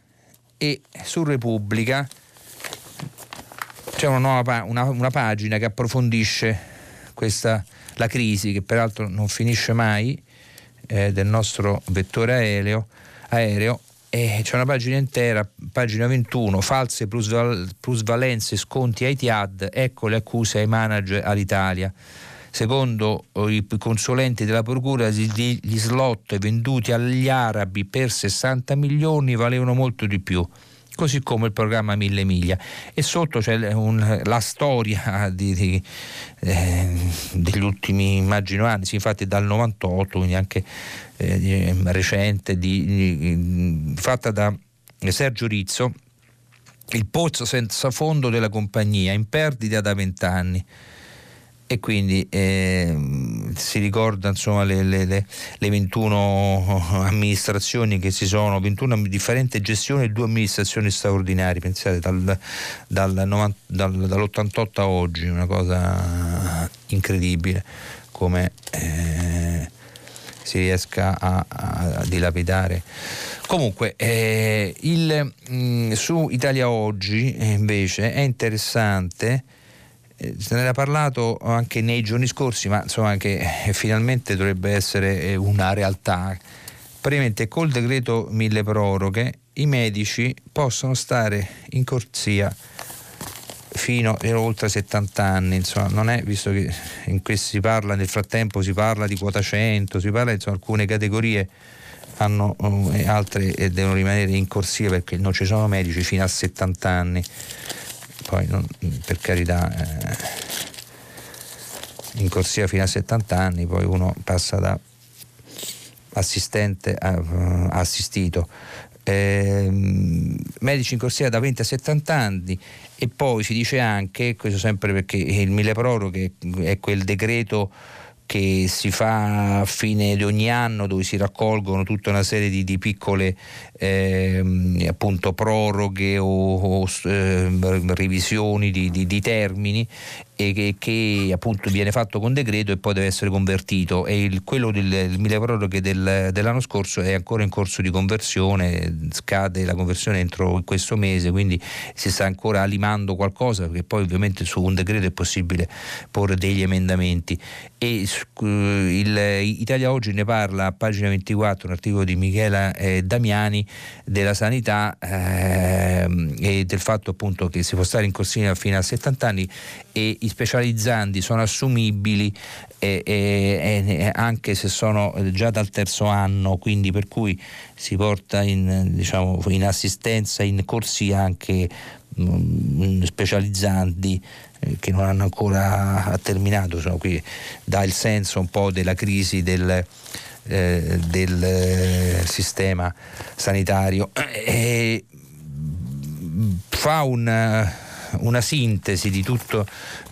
e su Repubblica c'è una, nuova, una, una pagina che approfondisce questa, la crisi che peraltro non finisce mai eh, del nostro vettore aereo, aereo e c'è una pagina intera, pagina 21, false plusval, plusvalenze, sconti ai TIAD, ecco le accuse ai manager all'Italia. Secondo eh, i consulenti della Procura, gli slot venduti agli arabi per 60 milioni valevano molto di più così come il programma Mille Miglia. E sotto c'è un, la storia di, di, eh, degli ultimi immagino anni, sì, infatti dal 98 quindi anche eh, recente di, fatta da Sergio Rizzo il pozzo senza fondo della compagnia in perdita da vent'anni e quindi eh, si ricorda insomma, le, le, le, le, 21 amministrazioni che si sono, 21 differenti gestioni e due amministrazioni straordinarie, pensate dal, dal, dal, dall'88 a oggi, una cosa incredibile come eh, si riesca a, a dilapidare. Comunque, eh, il, mh, mm, su Italia Oggi invece è interessante eh, se ne era parlato anche nei giorni scorsi, ma insomma che eh, finalmente dovrebbe essere eh, una realtà. Praticamente col decreto mille proroghe i medici possono stare in corsia fino a oltre 70 anni, insomma, non è visto che in questo si parla nel frattempo si parla di quota 100, si parla di alcune categorie hanno e altre devono rimanere in corsia perché non ci sono medici fino a 70 anni poi non, per carità eh, in corsia fino a 70 anni, poi uno passa da assistente a uh, assistito. Eh, medici in corsia da 20 a 70 anni e poi si dice anche, questo sempre perché il mille proroghe è quel decreto che si fa a fine di ogni anno dove si raccolgono tutta una serie di, di piccole eh, appunto proroghe o, o eh, revisioni di, di, di termini e che, che, appunto viene fatto con decreto e poi deve essere convertito. E il, quello del mille proroghe del, dell'anno scorso è ancora in corso di conversione scade la conversione entro questo mese quindi si sta ancora limando qualcosa perché poi ovviamente su un decreto è possibile porre degli emendamenti. E il, Italia Oggi ne parla a pagina 24 un articolo di Michela eh, Damiani della sanità eh, e del fatto appunto che si può stare in corsia fino a 70 anni e i specializzanti sono assumibili e, e, e anche se sono già dal terzo anno, quindi per cui si porta in, diciamo, in assistenza, in corsia anche mh, mm, specializzanti eh, che non hanno ancora terminato, insomma, qui dà il senso un po' della crisi del, eh, del eh, sistema sanitario. E fa un una sintesi di tutto,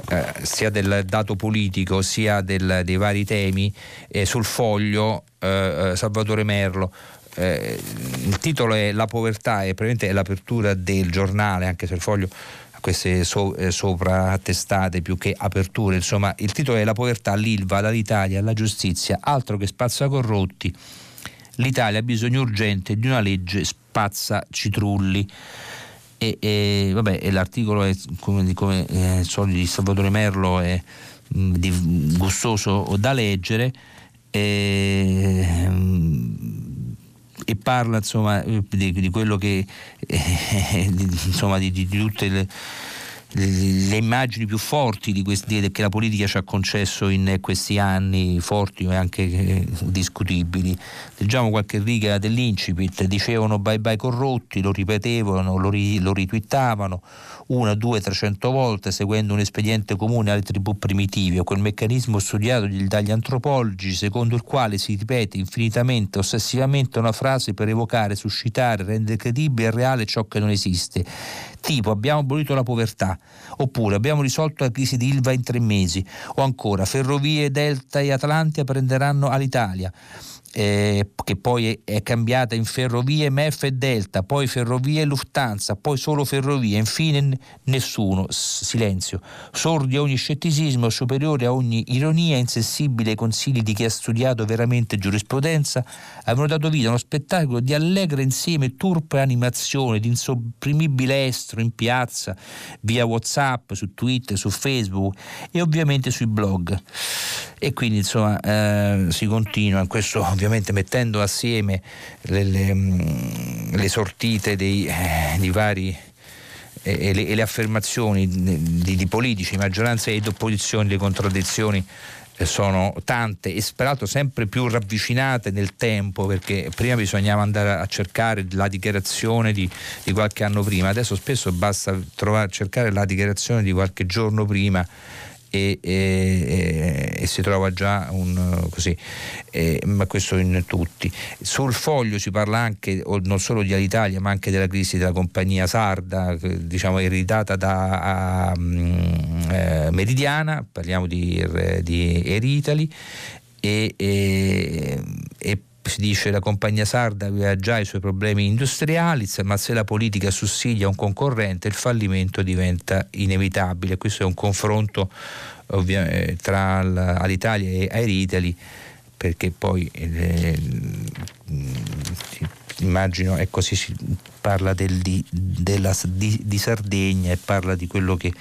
eh, sia del dato politico sia del, dei vari temi, eh, sul foglio eh, eh Salvatore Merlo. eh, il titolo è La povertà e praticamente è l'apertura del giornale, anche se il foglio queste so, eh, sovrattestate più che aperture, insomma il titolo è La povertà, l'Ilva, dall'Italia, la giustizia, altro che spazza corrotti, l'Italia ha bisogno urgente di una legge spazza citrulli. E, e, vabbè, e l'articolo è come, come eh, solito di Salvatore Merlo è mh, mm, di, gustoso da leggere e, mh, e parla insomma di, di quello che eh, di, insomma di, di tutte le le immagini più forti di questi, che la politica ci ha concesso in questi anni, forti e anche eh, discutibili. Leggiamo qualche riga dell'incipit, dicevano bye bye corrotti, lo ripetevano, lo, ri, lo ritwittavano una, due, trecento volte seguendo un espediente comune alle tribù primitive o quel meccanismo studiato dagli antropologi secondo il quale si ripete infinitamente, ossessivamente una frase per evocare, suscitare, rendere credibile e reale ciò che non esiste. Tipo abbiamo abolito la povertà, oppure abbiamo risolto la crisi di Ilva in tre mesi, o ancora Ferrovie, Delta e Atlantia prenderanno all'Italia eh, che poi è, cambiata in ferrovie MEF e Delta, poi ferrovie Lufthansa, poi solo ferrovie, infine nessuno, silenzio, sordi a ogni scetticismo, superiore a ogni ironia, insensibile ai consigli di chi ha studiato veramente giurisprudenza, avevano dato vita a uno spettacolo di allegra insieme turpe animazione, di insopprimibile estro in piazza, via Whatsapp, su Twitter, su Facebook e ovviamente sui blog. E quindi insomma eh, si continua in questo ovviamente mettendo assieme le, le, mm, le sortite dei, eh, di vari e le, e le, affermazioni di, di, politici, maggioranza ed opposizione, le contraddizioni eh, sono tante e peraltro sempre più ravvicinate nel tempo perché prima bisognava andare a cercare la dichiarazione di, di qualche anno prima, adesso spesso basta trovare, cercare la dichiarazione di qualche giorno prima e, e, e, si trova già un così, eh, ma questo in tutti. Sul foglio si parla anche non solo di Alitalia ma anche della crisi della compagnia sarda, diciamo ereditata da um, eh, Meridiana, parliamo di, di Air Italy e, e, e si dice la compagnia sarda aveva già i suoi problemi industriali, ma se la politica sussidia un concorrente il fallimento diventa inevitabile. Questo è un confronto eh, tra l'Italia e Air Italy perché poi eh, immagino e così si parla del, di, della, di, di Sardegna e parla di quello che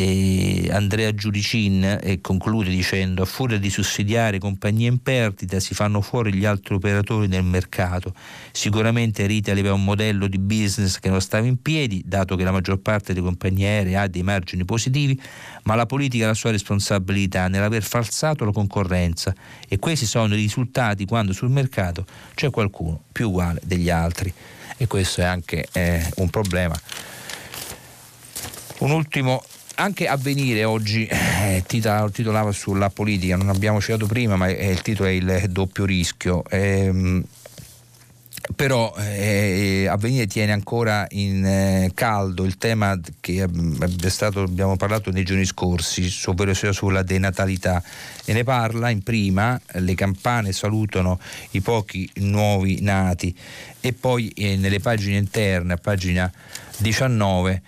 e Andrea Giudicin e conclude dicendo a furia di sussidiare compagnie in perdita si fanno fuori gli altri operatori nel mercato. Sicuramente Retail aveva un modello di business che non stava in piedi, dato che la maggior parte delle compagnie aeree ha dei margini positivi, ma la politica ha la sua responsabilità nell'aver falsato la concorrenza e questi sono i risultati quando sul mercato c'è qualcuno più uguale degli altri e questo è anche eh, un problema. Un ultimo anche Avvenire oggi eh, titolava sulla politica, non abbiamo citato prima, ma eh, il titolo è il doppio rischio. Eh, però eh, Avvenire tiene ancora in eh, caldo il tema che è stato, abbiamo parlato nei giorni scorsi, ovvero sulla denatalità e ne parla in prima, le campane salutano i pochi nuovi nati e poi eh, nelle pagine interne, a pagina 19,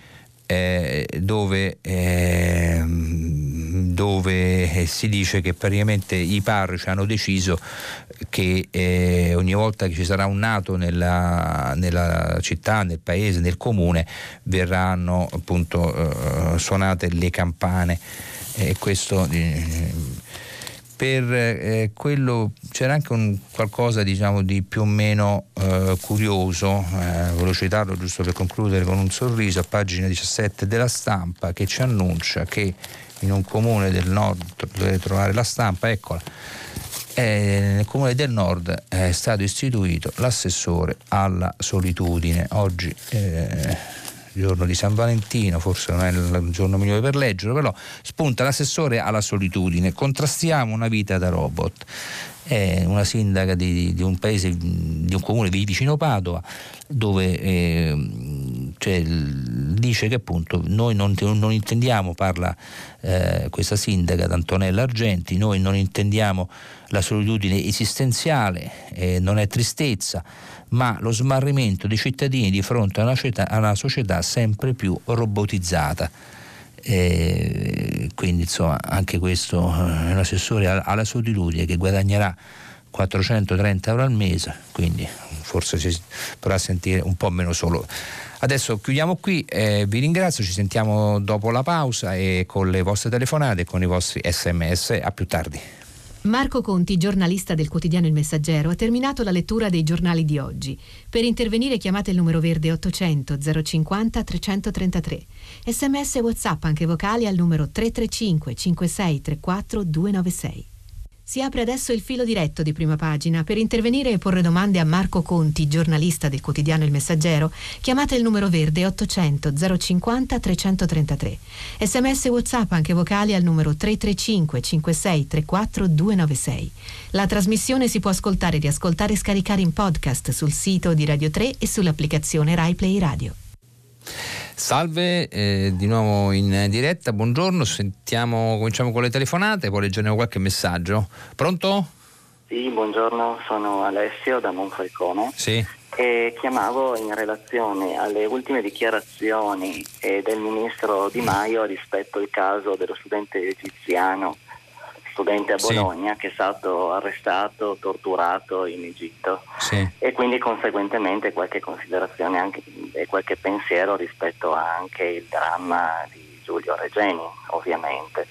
eh, dove, eh, dove, si dice che praticamente i parroci hanno deciso che eh, ogni volta che ci sarà un nato nella, nella, città, nel paese, nel comune, verranno appunto eh, suonate le campane. E questo eh, per eh, quello c'era anche un qualcosa diciamo, di più o meno eh, curioso, eh, volevo citarlo giusto per concludere con un sorriso, a pagina 17 della stampa che ci annuncia che in un comune del nord, dovete trovare la stampa, eccola, eh, nel comune del nord è stato istituito l'assessore alla solitudine. Oggi eh, giorno di San Valentino, forse non è il giorno migliore per leggerlo, però spunta l'assessore alla solitudine, contrastiamo una vita da robot. È una sindaca di, di un paese, di un comune vicino Padova, dove eh, cioè, dice che appunto noi non, non intendiamo, parla eh, questa sindaca Antonella Argenti, noi non intendiamo la solitudine esistenziale, eh, non è tristezza, ma lo smarrimento dei cittadini di fronte a una società, a una società sempre più robotizzata. Eh, quindi insomma anche questo eh, l'assessore ha, ha la solitudine che guadagnerà 430 euro al mese, quindi forse si potrà sentire un po' meno solo. Adesso chiudiamo qui, eh, vi ringrazio, ci sentiamo dopo la pausa e con le vostre telefonate e con i vostri sms. A più tardi.
Marco Conti, giornalista del quotidiano Il Messaggero, ha terminato la lettura dei giornali di oggi. Per intervenire chiamate il numero verde 800 050 333. Sms e WhatsApp anche vocali al numero 335 5634 296. Si apre adesso il filo diretto di prima pagina. Per intervenire e porre domande a Marco Conti, giornalista del quotidiano Il Messaggero, chiamate il numero verde 800 050 333. Sms WhatsApp anche vocali al numero 335 56 34 296. La trasmissione si può ascoltare, riascoltare e scaricare in podcast sul sito di Radio 3 e sull'applicazione RaiPlay Radio.
Salve, eh, di nuovo in diretta, buongiorno, sentiamo, cominciamo con le telefonate, poi leggeremo qualche messaggio. Pronto?
Sì, buongiorno, sono Alessio da Monfalcone.
Sì.
E chiamavo in relazione alle ultime dichiarazioni eh, del ministro Di Maio rispetto al caso dello studente egiziano studente a Bologna sì. che è stato arrestato, torturato in Egitto
sì.
e quindi conseguentemente qualche considerazione anche, e qualche pensiero rispetto anche il dramma di Giulio Regeni ovviamente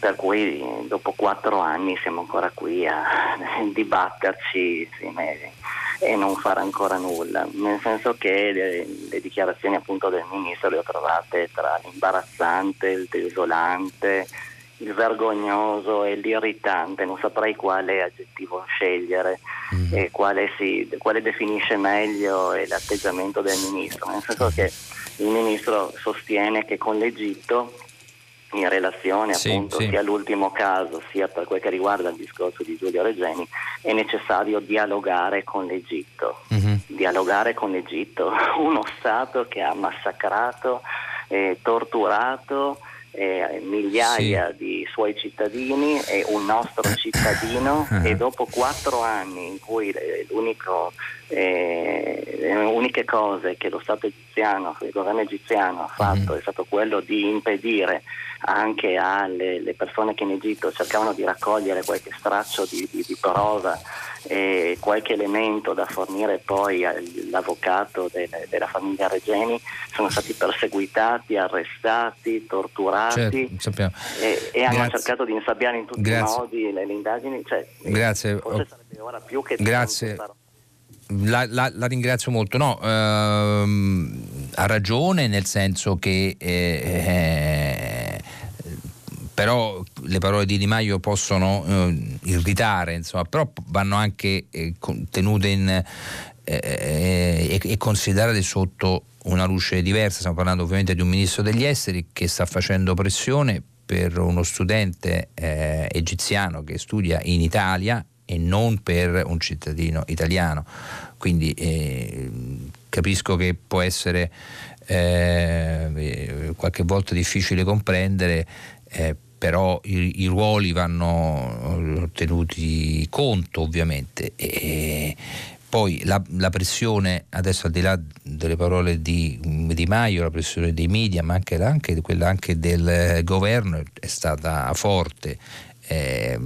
per cui dopo quattro anni siamo ancora qui a dibatterci sì, e non fare ancora nulla, nel senso che le, le, dichiarazioni appunto del ministro le ho trovate tra l'imbarazzante, il desolante, il vergognoso e l'irritante, non saprei quale aggettivo scegliere mm. e quale, si, quale, definisce meglio l'atteggiamento del ministro, nel senso che il ministro sostiene che con l'Egitto in relazione sì, appunto sì. sia all'ultimo caso sia per quel che riguarda il discorso di Giulio Regeni è necessario dialogare con l'Egitto, mm-hmm. dialogare con l'Egitto, uno Stato che ha massacrato, eh, torturato eh, migliaia sì. di suoi cittadini e un nostro cittadino e dopo quattro anni in cui eh, le uniche cose che lo Stato egiziano, il governo egiziano ha fatto mm. è stato quello di impedire anche alle persone che in Egitto cercavano di raccogliere qualche straccio di, di, di prova e qualche elemento da fornire poi all'avvocato del, della famiglia Regeni sono stati perseguitati, arrestati, torturati
certo,
e, e hanno cercato di insabbiare in tutti Grazie. i modi le, le indagini. Cioè,
Grazie.
Forse sarebbe ora più che
Grazie. La, la, la, ringrazio molto. No, ehm, ha ragione nel senso che eh, però le parole di Di Maio possono eh, irritare, insomma, però vanno anche eh, tenute in, eh, eh, e, considerate sotto una luce diversa. Stiamo parlando ovviamente di un ministro degli esteri che sta facendo pressione per uno studente eh, egiziano che studia in Italia e non per un cittadino italiano. Quindi eh, capisco che può essere eh, qualche volta difficile comprendere, eh, però i, i, ruoli vanno tenuti conto ovviamente. E, poi la, la, pressione, adesso al di là delle parole di, di Maio, la pressione dei media, ma anche, anche quella anche del governo è stata forte, eh,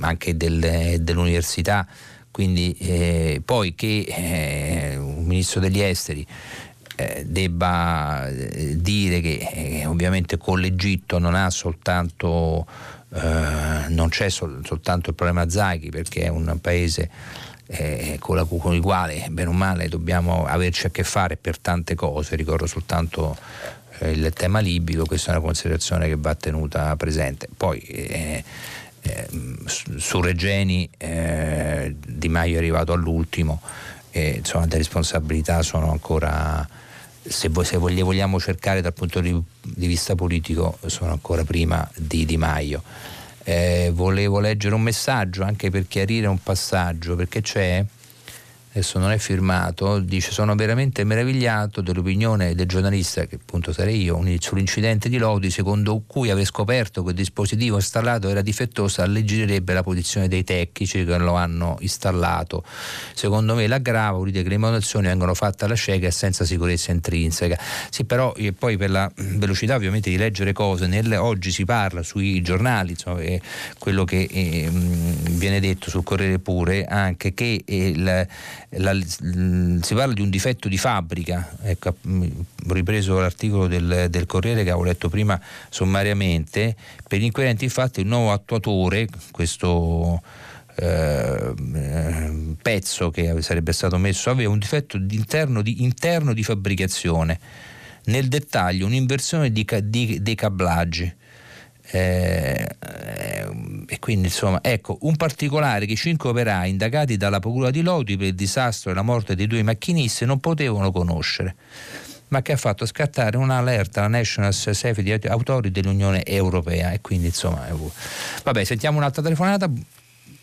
anche del, dell'università. Quindi eh, poi che eh, un ministro degli esteri eh, debba eh, dire che eh, ovviamente con l'Egitto non ha soltanto eh, non c'è sol- soltanto il problema Zaghi perché è un paese eh, con, la, con, il quale bene o male dobbiamo averci a che fare per tante cose, ricordo soltanto eh, il tema libico, questa è una considerazione che va tenuta presente. Poi eh, su Regeni Di Maio è arrivato all'ultimo e insomma le responsabilità sono ancora se, se vogliamo cercare dal punto di, di, vista politico sono ancora prima di Di Maio. Eh, volevo leggere un messaggio anche per chiarire un passaggio perché c'è adesso non è firmato, dice sono veramente meravigliato dell'opinione del giornalista, che appunto sarei io, sull'incidente di Lodi, secondo cui aver scoperto che il dispositivo installato era difettoso alleggererebbe la posizione dei tecnici che lo hanno installato. Secondo me l'aggrava vuol dire che le manutenzioni vengono fatte alla cieca e senza sicurezza intrinseca. Sì, però eh, poi per la velocità ovviamente di leggere cose, nel, oggi si parla sui giornali, insomma, eh, quello che eh, viene detto sul Corriere Pure, anche che il la, si parla di un difetto di fabbrica, ecco, ho ripreso l'articolo del, del, Corriere che avevo letto prima sommariamente, per gli inquirenti infatti il nuovo attuatore, questo eh, pezzo che sarebbe stato messo, aveva un difetto interno di, interno di fabbricazione, nel dettaglio un'inversione di, di, dei cablaggi. Eh, e quindi insomma ecco un particolare che cinque operai indagati dalla procura di Lodi per il disastro e la morte dei due macchinisti non potevano conoscere ma che ha fatto scattare un'allerta alla National Safety Authority dell'Unione Europea. E quindi insomma vabbè sentiamo un'altra telefonata.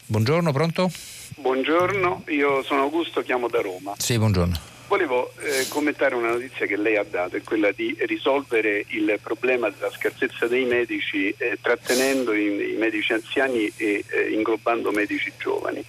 Buongiorno pronto?
buongiorno io sono Augusto chiamo da Roma.
Sì buongiorno
Volevo eh, commentare una notizia che lei ha dato, è quella di risolvere il problema della scarsezza dei medici eh, trattenendo i, i, medici anziani e eh, inglobando medici giovani.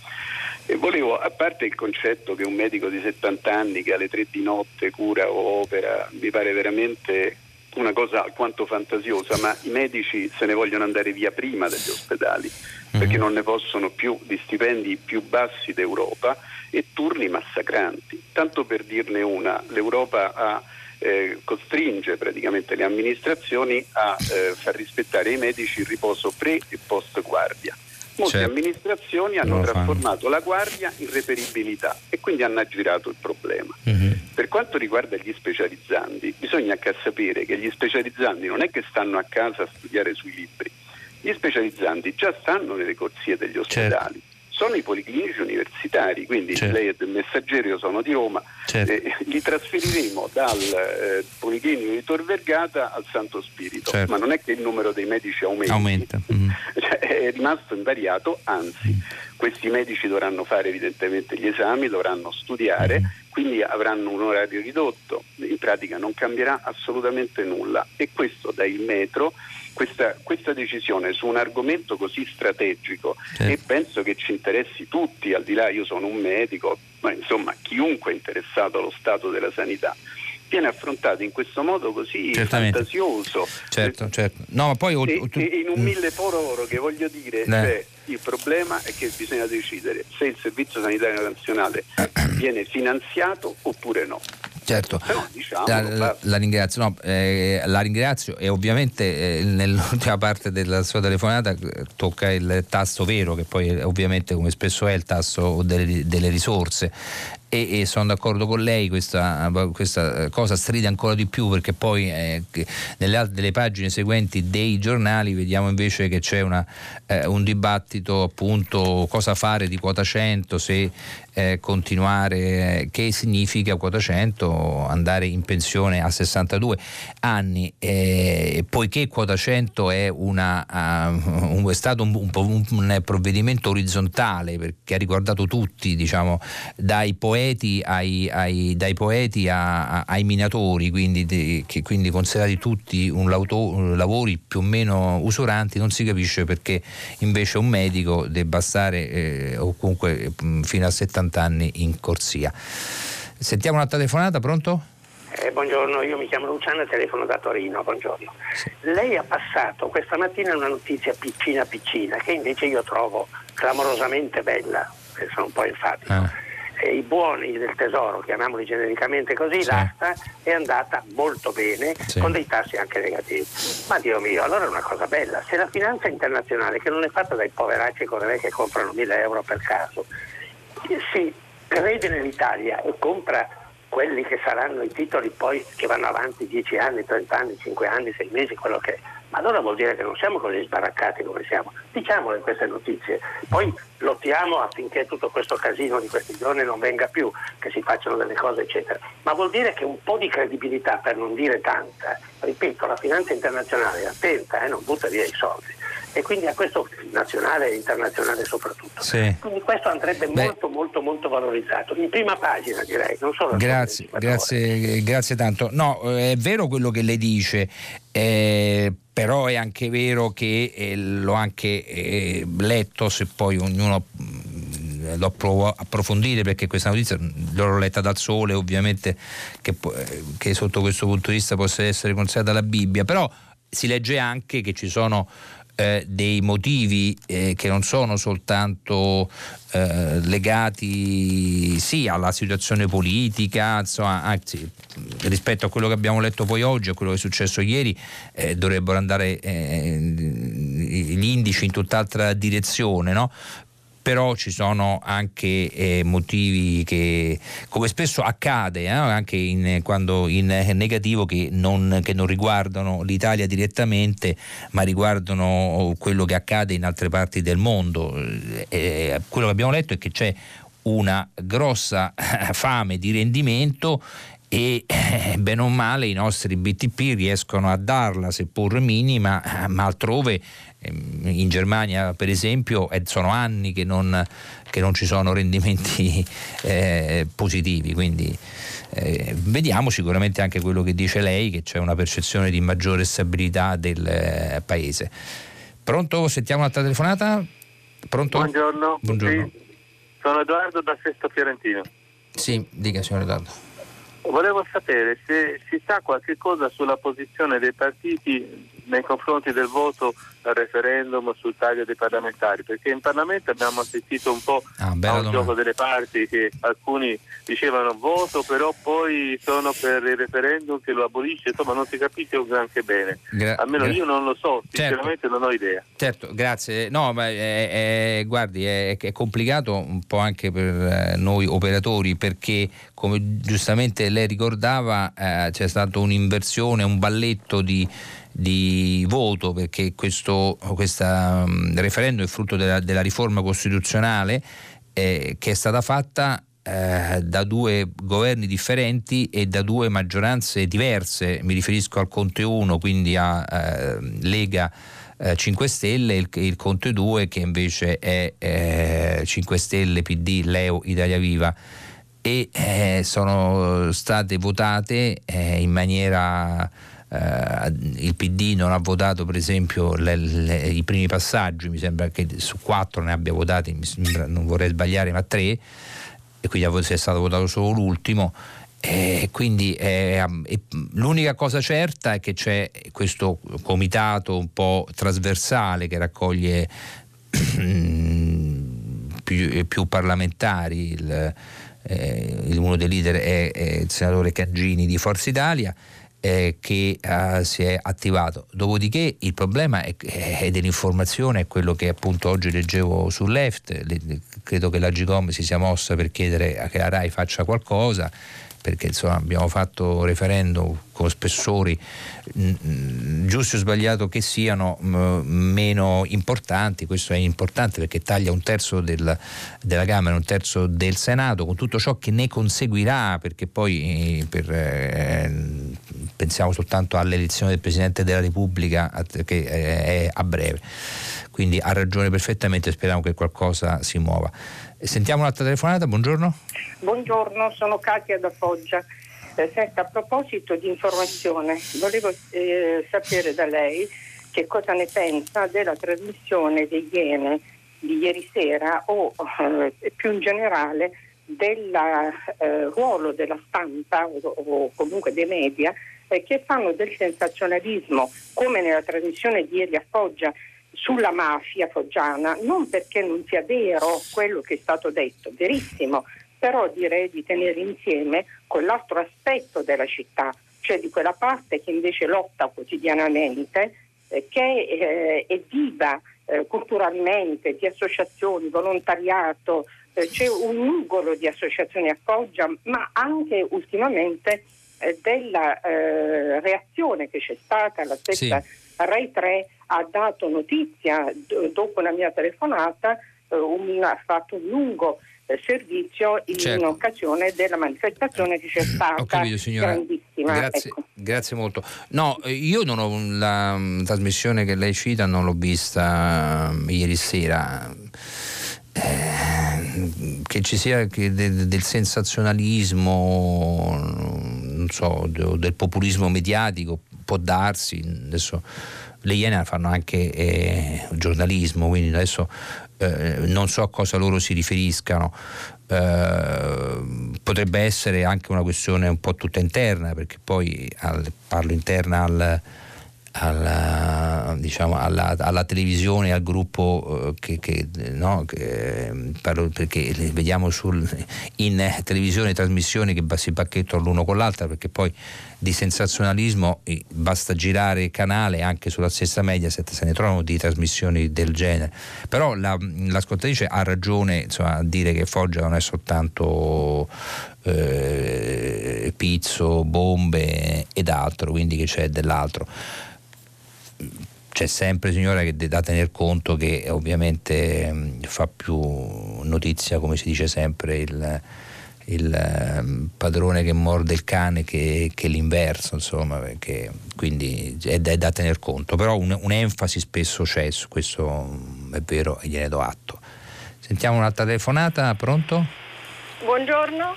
E volevo, a parte il concetto che un medico di 70 anni che alle 3 di notte cura o opera, mi pare veramente una cosa alquanto fantasiosa, ma i medici se ne vogliono andare via prima dagli ospedali perché mhm. non ne possono più di stipendi più bassi d'Europa e turni massacranti. Tanto per dirne una, l'Europa ha, eh, costringe praticamente le amministrazioni a eh, far rispettare i medici il riposo pre e post guardia. Molte certo. amministrazioni hanno trasformato la guardia in reperibilità e quindi hanno aggirato il problema. Mm-hmm. Per quanto riguarda gli specializzanti, bisogna sapere che gli specializzanti non è che stanno a casa a studiare sui libri, gli specializzanti già stanno nelle corsie degli ospedali. Certo sono i policlinici universitari, quindi certo. lei è del Messaggero, io sono di Roma, certo. eh, li trasferiremo dal eh, Policlinico di Tor Vergata al Santo Spirito, certo. ma non è che il numero dei medici aumenti,
aumenta, mm.
cioè, è rimasto invariato, anzi mm. questi medici dovranno fare evidentemente gli esami, dovranno studiare, mm. quindi avranno un orario ridotto, in pratica non cambierà assolutamente nulla e questo dà il metro questa, questa, decisione su un argomento così strategico certo. e penso che ci interessi tutti, al di là io sono un medico, ma insomma chiunque è interessato allo stato della sanità viene affrontato in questo modo così Certamente. fantasioso.
Certo, certo. No, poi,
e, tu... e, in un mille oro che voglio dire, cioè, il problema è che bisogna decidere se il Servizio Sanitario Nazionale viene finanziato oppure no.
Certo, diciamo, la, la, ringrazio, no, eh, la, ringrazio, e ovviamente eh, nell'ultima parte della sua telefonata eh, tocca il tasto vero che poi ovviamente come spesso è il tasto delle, delle risorse. E, e, sono d'accordo con lei, questa, questa, cosa stride ancora di più perché poi eh, nelle altre pagine seguenti dei giornali vediamo invece che c'è una, eh, un dibattito appunto cosa fare di quota 100, se eh, continuare, che significa quota 100 andare in pensione a 62 anni, eh, poiché quota 100 è, una, uh, un, è stato un, un, un, provvedimento orizzontale perché ha riguardato tutti, diciamo, dai poeti, ai, ai, dai poeti a, a, ai minatori, quindi, de, che, quindi considerati tutti un lauto, lavori più o meno usuranti, non si capisce perché invece un medico debba stare eh, o comunque mh, fino a 70 60 anni in corsia. Sentiamo una telefonata, pronto?
Eh, buongiorno, io mi chiamo Luciana e telefono da Torino, buongiorno. Sì. Lei ha passato questa mattina una notizia piccina piccina che invece io trovo clamorosamente bella, sono un po' enfatico. Ah. Eh, I buoni del tesoro, chiamiamoli genericamente così, sì. l'asta è andata molto bene, sì. con dei tassi anche negativi. Ma Dio mio, allora è una cosa bella. Se la finanza internazionale, che non è fatta dai poveracci come me che comprano 1000 euro per caso, si crede nell'Italia e compra quelli che saranno i titoli poi che vanno avanti 10 anni, 30 anni, 5 anni, 6 mesi, quello che è. Ma allora vuol dire che non siamo così sbaraccati come siamo. Diciamole queste notizie, poi lottiamo affinché tutto questo casino di questi giorni non venga più, che si facciano delle cose, eccetera. Ma vuol dire che un po' di credibilità, per non dire tanta, ripeto, la finanza internazionale è attenta, eh, non butta via i soldi e quindi a questo nazionale e internazionale soprattutto.
Sì.
Quindi questo andrebbe Beh. molto molto molto valorizzato, in prima pagina direi, non solo
Grazie, grazie, grazie tanto. No, è vero quello che lei dice, eh, però è anche vero che eh, l'ho anche eh, letto, se poi ognuno mm, lo provo a approfondire perché questa notizia l'ho letta dal sole ovviamente che, eh, che sotto questo punto di vista possa essere considerata la Bibbia, però si legge anche che ci sono eh, dei motivi eh, che non sono soltanto eh, legati sì alla situazione politica, insomma, anzi rispetto a quello che abbiamo letto poi oggi, a quello che è successo ieri, eh, dovrebbero andare eh, gli indici in tutt'altra direzione, no? Però ci sono anche eh, motivi che, come spesso accade, eh, anche in, quando in negativo, che non, che non, riguardano l'Italia direttamente, ma riguardano quello che accade in altre parti del mondo. Eh, eh quello che abbiamo letto è che c'è una grossa fame di rendimento e eh, bene o male i nostri BTP riescono a darla, seppur minima, ma altrove Ehm, in Germania per esempio sono anni che non, che non ci sono rendimenti eh, positivi, quindi eh, vediamo sicuramente anche quello che dice lei, che c'è una percezione di maggiore stabilità del eh, paese. Pronto? Sentiamo un'altra telefonata? Pronto?
Buongiorno.
Buongiorno.
Sì, sono Edoardo da Sesto Fiorentino.
Sì, dica signor Edoardo.
Volevo sapere se si sa qualche cosa sulla posizione dei partiti nei confronti del voto al referendum sul taglio dei parlamentari, perché in Parlamento abbiamo assistito un po' ah, a un domanda. gioco delle parti che alcuni dicevano voto, però poi sono per il referendum che lo abolisce, insomma non si capisce un granché bene. Gra- Almeno gra- io non lo so, certo. sinceramente certo. non ho idea.
Certo, grazie. No, ma è, è, guardi, è, è, complicato un po' anche per eh, noi operatori perché come giustamente lei ricordava eh, c'è stata un'inversione, un balletto di di voto perché questo um, referendum è frutto della, della riforma costituzionale eh, che è stata fatta eh, da due governi differenti e da due maggioranze diverse, mi riferisco al Conte 1, quindi a eh, Lega 5 eh, Stelle, il, il, Conte 2 che invece è 5 eh, Stelle, PD, Leo, Italia Viva. E eh, sono state votate in maniera eh, il PD non ha votato per esempio le, le, i primi passaggi, mi sembra che su quattro ne abbia votati, sembra, non vorrei sbagliare, ma tre, e quindi è stato votato solo l'ultimo. E quindi eh, l'unica cosa certa è che c'è questo comitato un po' trasversale che raccoglie più, più parlamentari. Il, eh, uno dei leader è, è il senatore Cangini di Forza Italia eh, che uh, si è attivato. Dopodiché il problema è, è, dell'informazione, è quello che appunto oggi leggevo su Left, le, credo che la Gicom si sia mossa per chiedere che la RAI faccia qualcosa perché insomma, abbiamo fatto referendum con spessori mh, mm, giusti o sbagliato che siano mh, meno importanti, questo è importante perché taglia un terzo del, della Camera, un terzo del Senato, con tutto ciò che ne conseguirà, perché poi eh, per, eh, pensiamo soltanto all'elezione del Presidente della Repubblica che è a breve. Quindi ha ragione perfettamente, speriamo che qualcosa si muova. Sentiamo un'altra telefonata, buongiorno.
Buongiorno, sono Katia da Foggia. Eh, senta, a proposito di informazione, volevo eh, sapere da lei che cosa ne pensa della trasmissione di Iene di ieri sera o eh, più in generale del eh, ruolo della stampa o, o comunque dei media eh, che fanno del sensazionalismo come nella trasmissione di ieri a Foggia sulla mafia foggiana, non perché non sia vero quello che è stato detto, verissimo, però direi di tenere insieme quell'altro aspetto della città, cioè di quella parte che invece lotta quotidianamente, eh, che eh, è viva eh, culturalmente, di associazioni, volontariato, eh, c'è un nugolo di associazioni a Foggia, ma anche ultimamente eh, della eh, reazione che c'è stata alla stessa sì. Rai 3 ha dato notizia d- dopo la mia telefonata, eh, un, ha fatto un lungo eh, servizio in, certo. occasione della manifestazione che c'è stata
capito,
grandissima.
Grazie,
ecco.
Grazie molto. No, io non ho la trasmissione che lei cita, non l'ho vista eh, ieri sera. Eh, che ci sia che de, del sensazionalismo, non so, de, del populismo mediatico, può darsi. Adesso le Iene fanno anche eh, giornalismo, quindi adesso eh, non so a cosa loro si riferiscano. Eh, potrebbe essere anche una questione un po' tutta interna, perché poi al, parlo interna al, alla, diciamo, alla, alla, televisione, al gruppo eh, che, che, no, che parlo, perché vediamo sul, in televisione trasmissioni che si bacchettano l'uno con l'altra perché poi di sensazionalismo basta girare canale anche sulla stessa Mediaset se ne trovano di trasmissioni del genere. Però la, l'ascoltatrice ha ragione insomma, a dire che Foggia non è soltanto eh, pizzo, bombe ed altro quindi che c'è dell'altro c'è sempre signora che da tener conto che ovviamente fa più notizia come si dice sempre il il ehm, padrone che morde il cane che, che l'inverso, insomma, perché, quindi è da, è da tener conto, però un, un'enfasi spesso c'è, su questo è vero e gliene do atto. Sentiamo un'altra telefonata, pronto?
Buongiorno.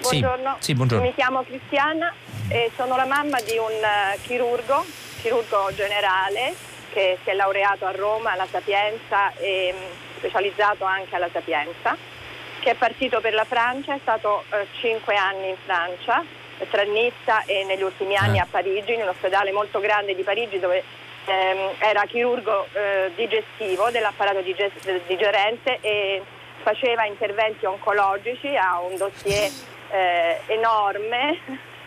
Buongiorno.
Sì, sì, buongiorno.
Mi chiamo Cristiana e sono la mamma di un uh, chirurgo, chirurgo generale che si è laureato a Roma alla Sapienza e um, specializzato anche alla Sapienza che è partito per la Francia, è stato eh, cinque anni in Francia, tra Nizza e negli ultimi anni ah. a Parigi, in un ospedale molto grande di Parigi dove ehm, era chirurgo eh, digestivo dell'apparato digest- digerente e faceva interventi oncologici, ha un dossier eh, enorme.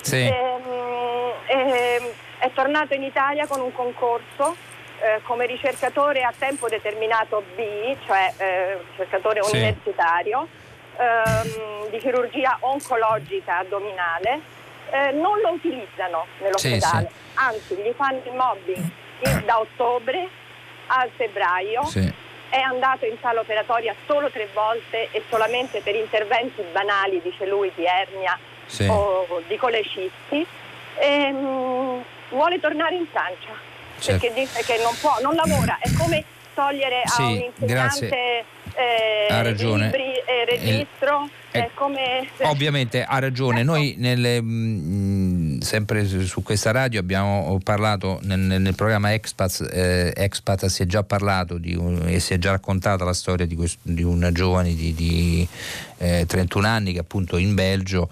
Sì.
E, ehm, e, è tornato in Italia con un concorso eh, come ricercatore a tempo determinato B, cioè eh, ricercatore sì. universitario, ehm, di chirurgia oncologica addominale eh, non lo utilizzano nell'ospedale, sì, sì. anzi gli fanno il mobbing da ottobre al febbraio.
Sì.
È andato in sala operatoria solo tre volte e solamente per interventi banali, dice lui, di ernia o di colecisti. E, ehm, mh, vuole tornare in Francia certo. perché dice che non può, non lavora. È come togliere a un insegnante eh,
ragione.
libri e registro.
Eh,
eh, come...
Ovviamente ha ragione, ecco. noi nelle, mh, mm, sempre su questa radio abbiamo parlato nel, nel programma Expat, eh, Expat si è già parlato di e si è già raccontata la storia di, questo, di una giovane di, di 31 eh, anni che appunto in Belgio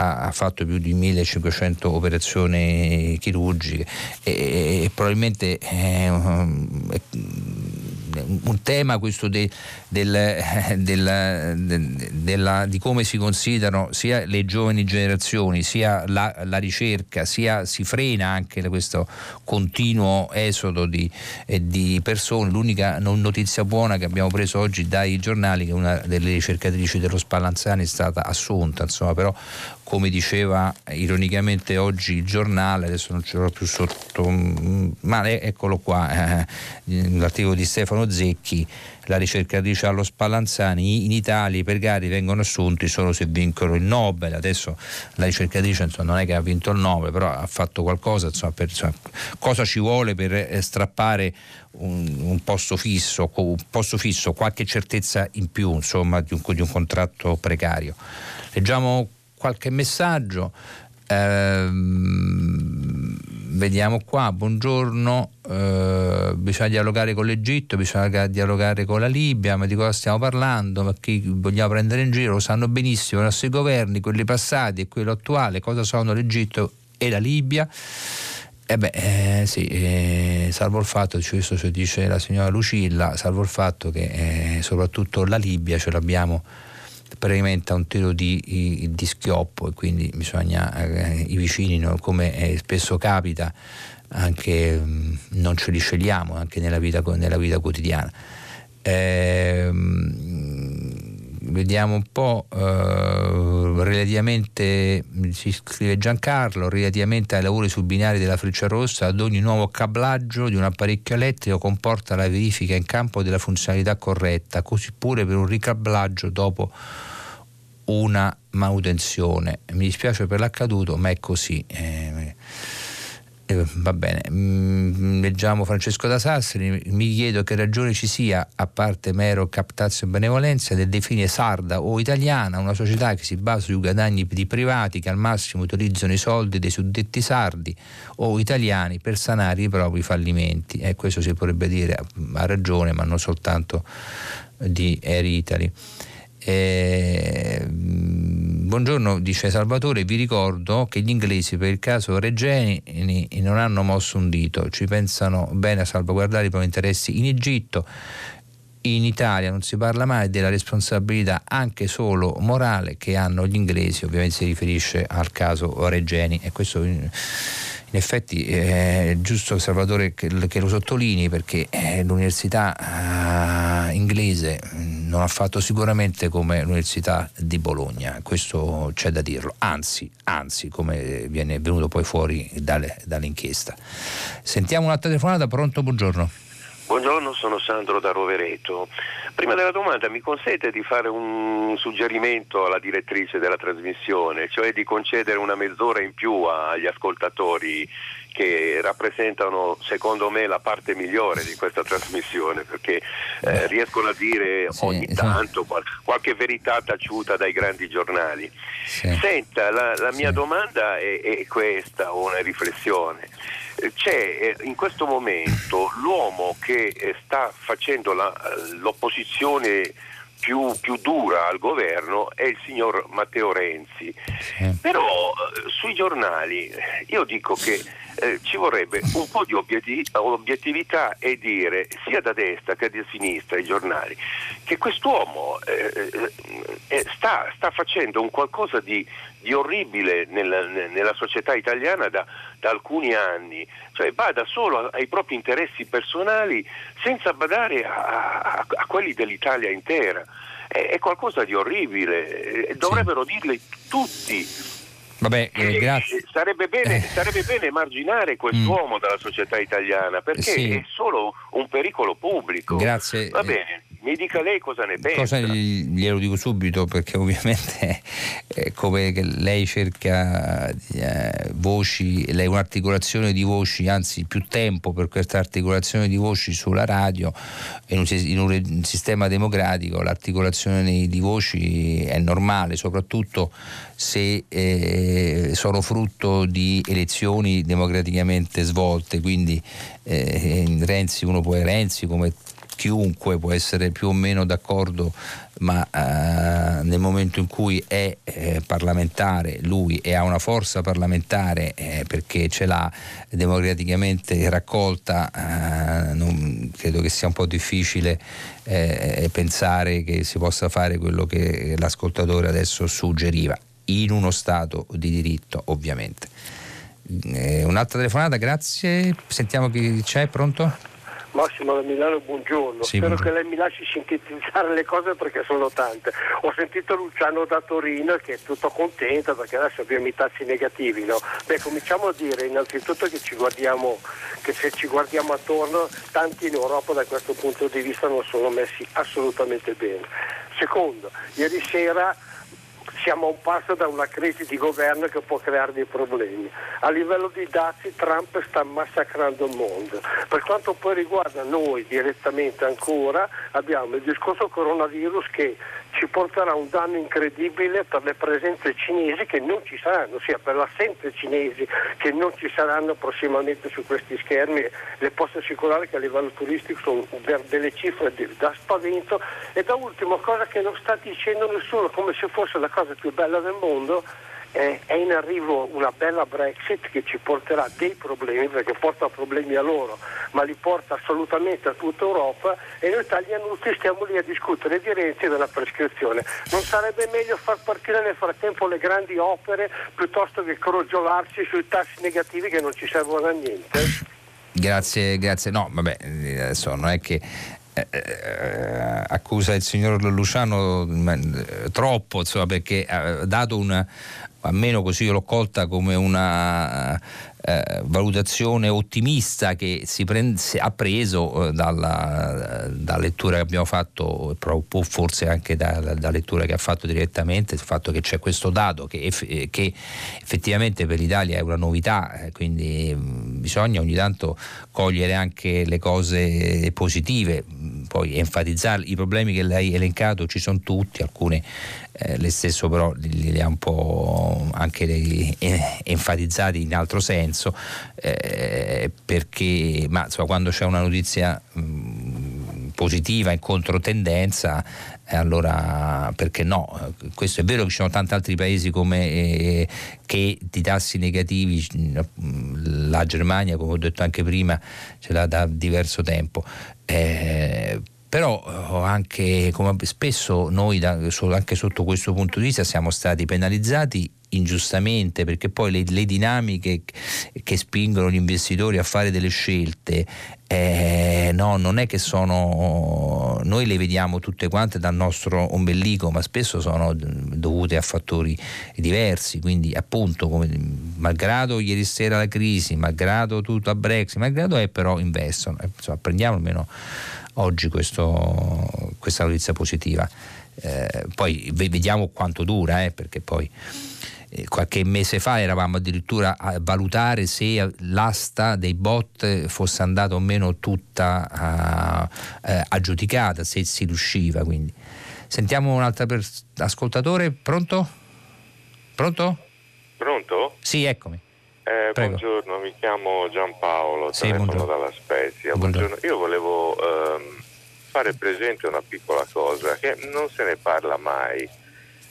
ha, fatto più di 1500 operazioni chirurgiche e, e probabilmente è, è, un tema questo de, del, del, della, di come si considerano sia le giovani generazioni, sia la, la ricerca, sia si frena anche questo continuo esodo di, eh, di, persone. L'unica notizia buona che abbiamo preso oggi dai giornali è che una delle ricercatrici dello Spallanzani è stata assunta, insomma, però come diceva ironicamente oggi il giornale, adesso non ce l'ho più sotto, mm, ma eccolo qua, eh, l'articolo di Stefano Zecchi, la ricercatrice allo Spallanzani, in Italia i precari vengono assunti solo se vincono il Nobel, adesso la ricercatrice insomma, non è che ha vinto il Nobel, però ha fatto qualcosa, insomma, per, insomma, cosa ci vuole per eh, strappare un, un, posto fisso, un posto fisso, qualche certezza in più insomma, di, un, di un contratto precario. Leggiamo qualche messaggio. Ehm, vediamo qua, buongiorno, eh, bisogna dialogare con l'Egitto, bisogna dialogare con la Libia, ma di cosa stiamo parlando? Ma chi vogliamo prendere in giro? Lo sanno benissimo i nostri governi, quelli passati e quello attuale, cosa sono l'Egitto e la Libia. Eh beh, eh, sì, eh, salvo il fatto, questo ci dice la signora Lucilla, salvo il fatto che eh, soprattutto la Libia ce l'abbiamo praticamente a un tiro di, di schioppo e quindi bisogna, eh, i vicini, come eh, spesso capita, anche mh, mm, non ce li scegliamo anche nella vita, nella vita quotidiana. Eh, vediamo un po' eh, relativamente si scrive Giancarlo relativamente ai lavori sul binario della Freccia Rossa ad ogni nuovo cablaggio di un apparecchio elettrico comporta la verifica in campo della funzionalità corretta così pure per un ricablaggio dopo una manutenzione mi dispiace per l'accaduto ma è così eh, Eh, va bene, mm, leggiamo Francesco da Sassari, mi chiedo che ragione ci sia, a parte mero captazio e benevolenza, del definire sarda o italiana una società che si basa sui guadagni di privati che al massimo utilizzano i soldi dei suddetti sardi o italiani per sanare i propri fallimenti. E eh, questo si potrebbe dire a ragione, ma non soltanto di Air Italy. Eh, buongiorno, dice Salvatore, vi ricordo che gli inglesi per il caso Regeni non hanno mosso un dito, ci pensano bene a salvaguardare i propri interessi in Egitto. In Italia non si parla mai della responsabilità anche solo morale che hanno gli inglesi, ovviamente si riferisce al caso Regeni. E questo in effetti è giusto Salvatore che, lo sottolinei perché eh, l'università eh, inglese non ha fatto sicuramente come l'università di Bologna, questo c'è da dirlo, anzi, anzi come viene venuto poi fuori dall'inchiesta. Sentiamo un'altra telefonata, pronto, buongiorno.
Buongiorno, sono Sandro da Rovereto. Prima della domanda mi consente di fare un suggerimento alla direttrice della trasmissione, cioè di concedere una mezz'ora in più agli ascoltatori che rappresentano secondo me la parte migliore di questa trasmissione perché eh, riescono a dire sì, ogni tanto qual- qualche verità taciuta dai grandi giornali. Sì. Senta, la, la mia sì. domanda è, è questa, una riflessione c'è eh, in questo momento l'uomo che eh, sta facendo la, l'opposizione più, più, dura al governo è il signor Matteo Renzi. Però eh, sui giornali io dico che eh, ci vorrebbe un po' di obiettività e dire sia da destra che da sinistra ai giornali che quest'uomo eh, eh, sta, sta, facendo un qualcosa di, di orribile nella, nella, società italiana da, da, alcuni anni, cioè bada solo ai propri interessi personali senza badare a, a, a quelli dell'Italia intera. È, è, qualcosa di orribile, dovrebbero sì. dirle tutti
Vabbè, eh, grazie.
Sarebbe bene, eh. sarebbe bene emarginare quest'uomo mm. dalla società italiana perché sì. è solo un pericolo pubblico.
Grazie.
Va bene. Mi dica lei cosa ne pensa.
Cosa glielo dico subito perché ovviamente eh, come lei cerca eh, voci, lei un'articolazione di voci, anzi più tempo per questa articolazione di voci sulla radio, in un, in un sistema democratico l'articolazione di voci è normale, soprattutto se eh, sono frutto di elezioni democraticamente svolte, quindi eh, Renzi, uno può Renzi come chiunque può essere più o meno d'accordo, ma eh, nel momento in cui è eh, parlamentare lui e ha una forza parlamentare eh, perché ce l'ha democraticamente raccolta, eh, non, credo che sia un po' difficile eh, pensare che si possa fare quello che l'ascoltatore adesso suggeriva in uno Stato di diritto ovviamente. Eh, un'altra telefonata, grazie. Sentiamo chi c'è, pronto?
Massimo da Milano, buongiorno.
Sì,
Spero
buongiorno.
che lei mi lasci sintetizzare le cose perché sono tante. Ho sentito Luciano da Torino che è tutto contento perché adesso abbiamo i tassi negativi. No? Beh, cominciamo a dire innanzitutto che, ci guardiamo, che se ci guardiamo attorno, tanti in Europa da questo punto di vista non sono messi assolutamente bene. Secondo, ieri sera siamo a un passo da una crisi di governo che può creare dei problemi. A livello di dazi Trump sta massacrando il mondo. Per quanto poi riguarda noi direttamente ancora, abbiamo il discorso coronavirus che ci porterà un danno incredibile per le presenze cinesi che non ci saranno, sia per l'assenza cinesi che non ci saranno prossimamente su questi schermi. Le posso assicurare che a livello turistico sono delle cifre da spavento e da ultimo cosa che non sta dicendo nessuno come se fosse la cosa più bella del mondo eh, è in arrivo una bella Brexit che ci porterà dei problemi, perché porta problemi a loro, ma li porta assolutamente a tutta Europa e noi italianuti stiamo lì a discutere di Renzi e della prescrizione. Non sarebbe meglio far partire nel frattempo le grandi opere piuttosto che crogiolarsi sui tassi negativi che non ci servono a niente?
Grazie, grazie. No, vabbè, adesso non è che eh, eh, accusa il signor Luciano eh, troppo, insomma, perché ha dato una, almeno così io l'ho colta come una eh, valutazione ottimista che si prende, ha preso eh, dalla, dalla, lettura che abbiamo fatto, forse anche dalla, dalla, lettura che ha fatto direttamente, il fatto che c'è questo dato che, eff- che effettivamente per l'Italia è una novità, eh, quindi mh, bisogna ogni tanto cogliere anche le cose positive, poi enfatizzare i problemi che lei ha elencato ci sono tutti, alcune eh, lei stesso però li, li, ha un po' anche dei, eh, enfatizzati in altro senso, eh, perché ma, insomma, quando c'è una notizia mh, positiva in controtendenza allora perché no? Questo è vero che ci sono tanti altri paesi come, eh, che di tassi negativi, la Germania come ho detto anche prima ce l'ha da diverso tempo. Eh, però eh, anche come spesso noi da, anche sotto questo punto di vista siamo stati penalizzati ingiustamente perché poi le, le dinamiche che spingono gli investitori a fare delle scelte eh, no, non è che sono noi le vediamo tutte quante dal nostro ombelico ma spesso sono dovute a fattori diversi. Quindi appunto come, malgrado ieri sera la crisi malgrado tutto a Brexit malgrado è però investono eh, insomma, prendiamo almeno oggi questo, questa notizia positiva. Eh, poi vediamo quanto dura, eh, perché poi eh, qualche mese fa eravamo addirittura a valutare se l'asta dei bot fosse andata o meno tutta uh, aggiudicata, se si riusciva. Quindi. Sentiamo un altro pers- ascoltatore, pronto? Pronto?
Pronto?
Sì, eccomi.
Eh, buongiorno, mi chiamo Giampaolo,
sì,
telefono
buongiorno.
dalla Spezia. Buongiorno. Io volevo ehm, fare presente una piccola cosa che non se ne parla mai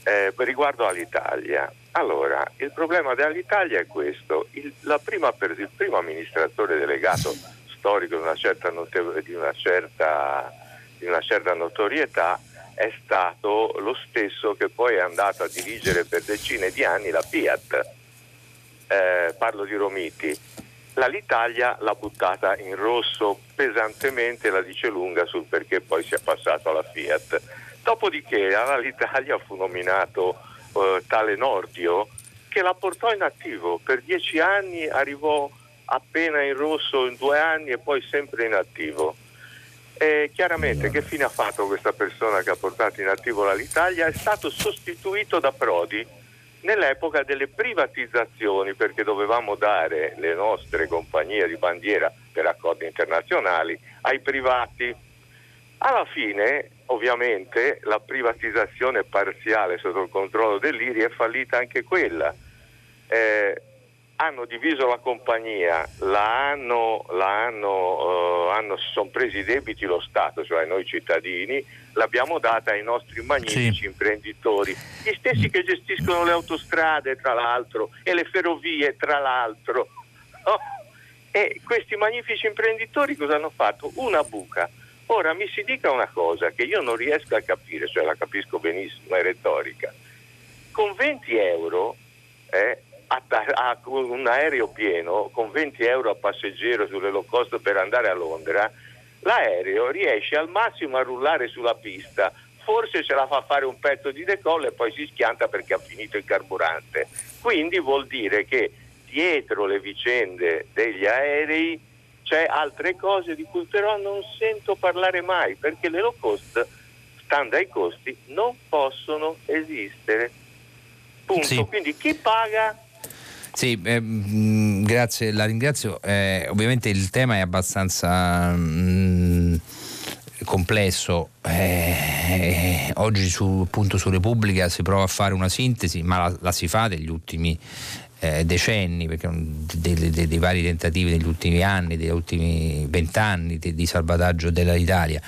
eh, riguardo all'Italia. Allora, il problema dell'Italia è questo. Il, prima, il primo amministratore delegato storico di una certa, note- di una certa, di una certa notorietà è stato lo stesso che poi è andato a dirigere per decine di anni la Fiat eh, parlo di Romiti, l'Italia l'ha buttata in rosso pesantemente, la dice lunga sul perché poi si è passato alla Fiat. Dopodiché all'Italia fu nominato eh, tale Nordio che la portò in attivo, per dieci anni arrivò appena in rosso in due anni e poi sempre in attivo. E chiaramente che fine ha fatto questa persona che ha portato in attivo l'Italia? È stato sostituito da Prodi nell'epoca delle privatizzazioni perché dovevamo dare le nostre compagnie di bandiera per accordi internazionali ai privati. Alla fine, ovviamente, la privatizzazione parziale sotto il controllo dell'IRI è fallita anche quella. Eh, hanno diviso la compagnia, la hanno, la hanno, uh, hanno, si sono presi i debiti lo Stato, cioè noi cittadini, l'abbiamo data ai nostri magnifici sì. imprenditori, gli stessi che gestiscono le autostrade tra l'altro e le ferrovie tra l'altro. Oh. E questi magnifici imprenditori cosa hanno fatto? Una buca. Ora mi si dica una cosa che io non riesco a capire, cioè la capisco benissimo, è retorica. Con 20 euro eh, a, un aereo pieno con 20 euro a passeggero sulle low cost per andare a Londra, l'aereo riesce al massimo a rullare sulla pista, forse ce la fa fare un pezzo di decollo e poi si schianta perché ha finito il carburante. Quindi vuol dire che dietro le vicende degli aerei c'è altre cose di cui però non sento parlare mai perché le low cost, stando ai costi, non possono esistere. Punto. Sì. Quindi chi paga
sì, eh, grazie, la ringrazio. Eh, ovviamente il tema è abbastanza mm, complesso. Eh, oggi su, appunto su Repubblica si prova a fare una sintesi, ma la, la si fa degli ultimi eh, decenni, perché dei, dei, dei, vari tentativi degli ultimi anni, degli ultimi vent'anni di, di salvataggio dell'Italia.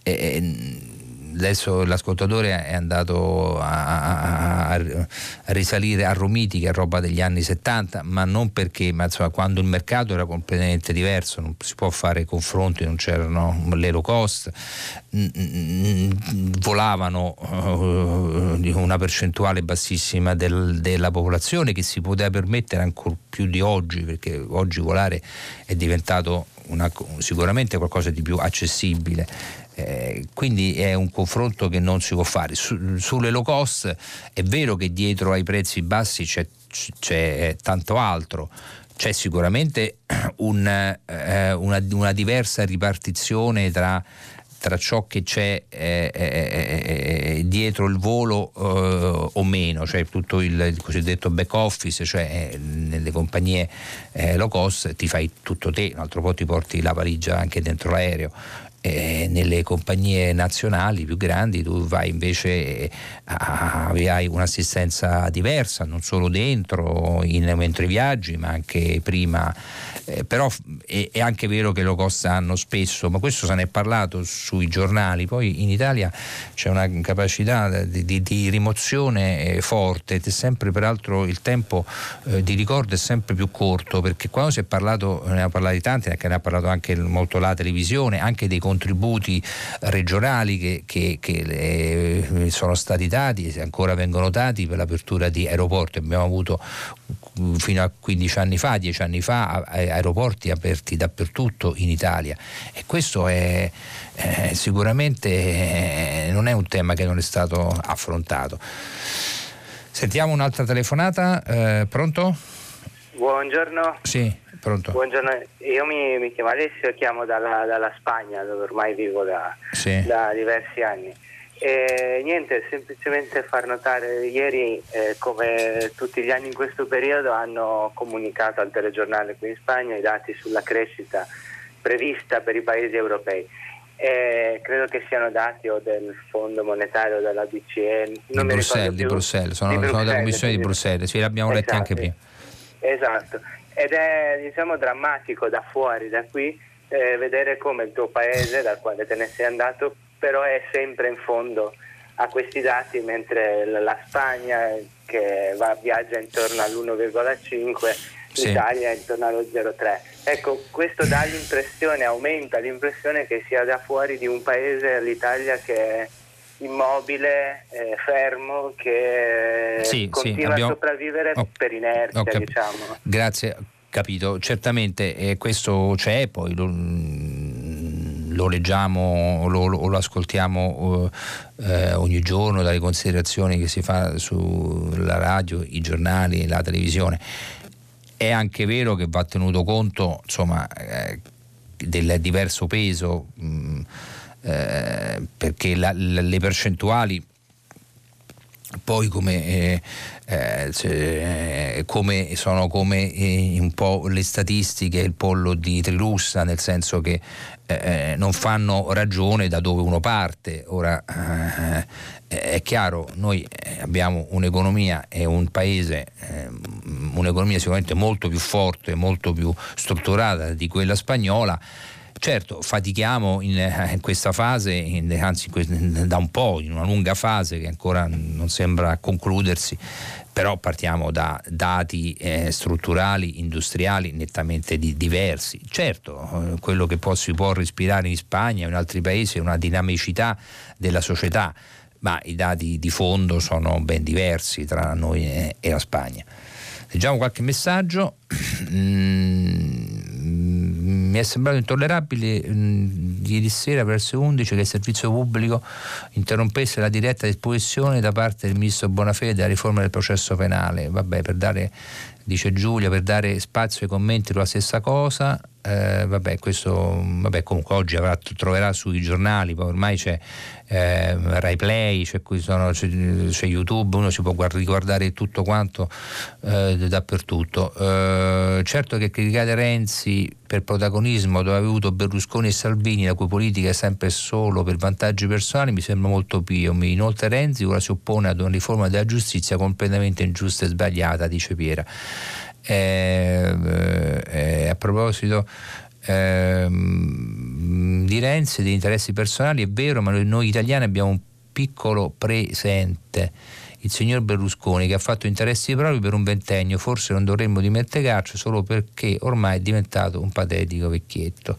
Eh, adesso l'ascoltatore è andato a, a, a, risalire a Romiti che è roba degli anni 70 ma non perché ma insomma, quando il mercato era completamente diverso non si può fare confronti non c'erano le low cost volavano uh, una percentuale bassissima del, della popolazione che si poteva permettere ancora più di oggi perché oggi volare è diventato una, sicuramente qualcosa di più accessibile eh, quindi è un confronto che non si può fare. Su, sulle low cost è vero che dietro ai prezzi bassi c'è, c'è tanto altro, c'è sicuramente un, eh, una, una, diversa ripartizione tra, tra ciò che c'è eh, eh, dietro il volo eh, o meno, cioè tutto il, il, cosiddetto back office, cioè eh, nelle compagnie eh, low cost ti fai tutto te, un altro po' ti porti la valigia anche dentro l'aereo eh, nelle compagnie nazionali più grandi tu vai invece a, hai un'assistenza diversa, non solo dentro, in, mentre viaggi, ma anche prima. Eh, però è, è, anche vero che lo costano spesso, ma questo se ne è parlato sui giornali. Poi in Italia c'è una capacità di, di, di rimozione eh, forte, sempre peraltro il tempo eh, di ricordo è sempre più corto, perché quando si è parlato, ne ha parlato di tanti, ne ha parlato anche molto la televisione, anche dei contributi regionali che, che, che eh, sono stati dati e ancora vengono dati per l'apertura di aeroporti. Abbiamo avuto fino a 15 anni fa, 10 anni fa, aeroporti aperti dappertutto in Italia e questo è, eh, sicuramente eh, non è un tema che non è stato affrontato. Sentiamo un'altra telefonata, eh, pronto?
Buongiorno.
Sì. Pronto?
Buongiorno, io mi, mi chiamo Alessio, chiamo dalla, dalla, Spagna dove ormai vivo da,
sì.
da diversi anni. E niente, semplicemente far notare ieri eh, come tutti gli anni in questo periodo hanno comunicato al telegiornale qui in Spagna i dati sulla crescita prevista per i paesi europei. E credo che siano dati o del Fondo Monetario della BCE
non di, Bruxelles, di Bruxelles, sono, di sono della Commissione di Bruxelles, sì, l'abbiamo esatto, letti anche prima.
Esatto, ed è diciamo, drammatico da fuori, da qui, eh, vedere come il tuo paese, dal quale te ne sei andato, però è sempre in fondo a questi dati, mentre la Spagna che va, viaggia intorno all'1,5, sì. l'Italia intorno allo 0,3. Ecco, questo dà l'impressione, aumenta l'impressione che sia da fuori di un paese, l'Italia, che immobile, eh, fermo, che sì, continua sì, abbiamo... a sopravvivere oh, per inerzia, cap- diciamo.
Grazie, capito. Certamente eh, questo c'è, poi lo, lo leggiamo o lo, lo, ascoltiamo eh, ogni giorno dalle considerazioni che si fa sulla radio, i giornali, la televisione. È anche vero che va tenuto conto insomma, eh, del diverso peso. Mh, eh, perché la, la, le percentuali poi come, eh, eh, come, sono come eh, un po' le statistiche il pollo di Trilussa nel senso che eh, non fanno ragione da dove uno parte. Ora è chiaro noi abbiamo un'economia e un paese un'economia sicuramente molto più forte molto più strutturata di quella spagnola Certo, fatichiamo in, eh, in questa fase, in, anzi da un po', in una lunga fase che ancora non sembra concludersi, però partiamo da dati eh, strutturali, industriali nettamente di, diversi. Certo, eh, quello che può, si può respirare in Spagna e in altri paesi è una dinamicità della società, ma i dati di fondo sono ben diversi tra noi e, e la Spagna. Leggiamo qualche messaggio. Mm, mi è sembrato intollerabile mh, mm, ieri sera verso 11 che il servizio pubblico interrompesse la diretta esposizione da parte del ministro Bonafede della riforma del processo penale. Vabbè, per dare, dice Giulia, per dare spazio ai commenti sulla stessa cosa, eh, vabbè, questo vabbè, comunque oggi avrà, troverà sui giornali, ormai c'è eh, Rai Play, c'è, sono, c'è, c'è, YouTube, uno si può riguardare tutto quanto eh, dappertutto. Eh, certo che criticare Renzi per protagonismo dove ha avuto Berlusconi e Salvini, la cui politica è sempre solo per vantaggi personali, mi sembra molto pio. Inoltre Renzi ora si oppone ad una riforma della giustizia completamente ingiusta e sbagliata, dice Piera. Eh, eh, a proposito ehm, di Renzi e degli interessi personali, è vero, ma noi italiani abbiamo un piccolo presente il signor Berlusconi che ha fatto interessi propri per un ventennio, forse non dovremmo dimenticarci solo perché ormai è diventato un patetico vecchietto.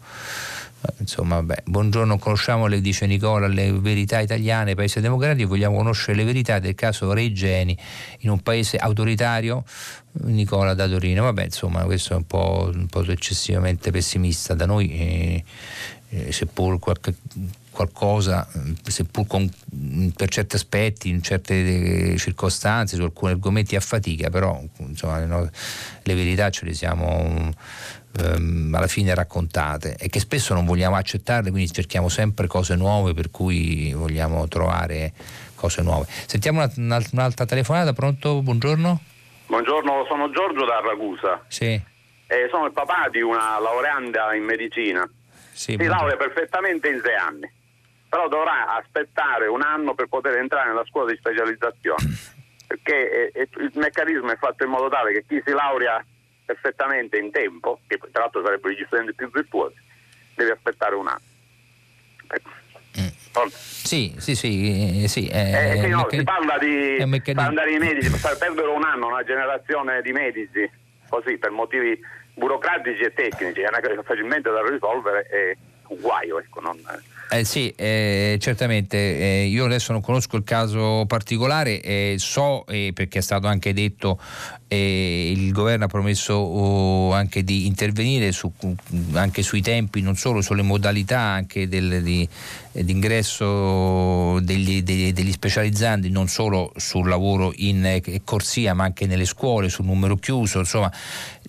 Insomma, vabbè. buongiorno, conosciamo, le dice Nicola, le verità italiane, paese democratico, vogliamo conoscere le verità del caso Regeni in un paese autoritario, Nicola da Torino. Vabbè, insomma, questo è un po', un po eccessivamente pessimista da noi, eh, eh, seppur qualche qualcosa, seppur con, per certi aspetti, in certe circostanze, su alcuni argomenti a fatica, però insomma, no, le verità ce le siamo ehm, alla fine raccontate e che spesso non vogliamo accettarle, quindi cerchiamo sempre cose nuove per cui vogliamo trovare cose nuove. Sentiamo una, un'altra telefonata, pronto? Buongiorno.
Buongiorno, sono Giorgio da Ragusa.
Sì.
Eh, sono il papà di una laureanda in medicina.
Sì,
si laurea perfettamente in sei anni, però dovrà aspettare un anno per poter entrare nella scuola di specializzazione. Perché eh, il meccanismo è fatto in modo tale che chi si laurea perfettamente in tempo, che tra l'altro sarebbero gli studenti più virtuosi, deve aspettare un anno.
Mm. Sì, sì, sì, eh, sì,
eh, eh, sì no, si parla di andare i medici, perdono un anno una generazione di medici, così per motivi burocratici e tecnici, è una cosa facilmente da risolvere è un guaio, ecco, non...
Eh sì, eh, certamente. Eh, io adesso non conosco il caso particolare, eh, so eh, perché è stato anche detto eh, il governo ha promesso oh, anche di intervenire su, anche sui tempi, non solo sulle modalità anche del, di, d'ingresso degli, degli, degli, specializzanti, non solo sul lavoro in corsia ma anche nelle scuole, sul numero chiuso, insomma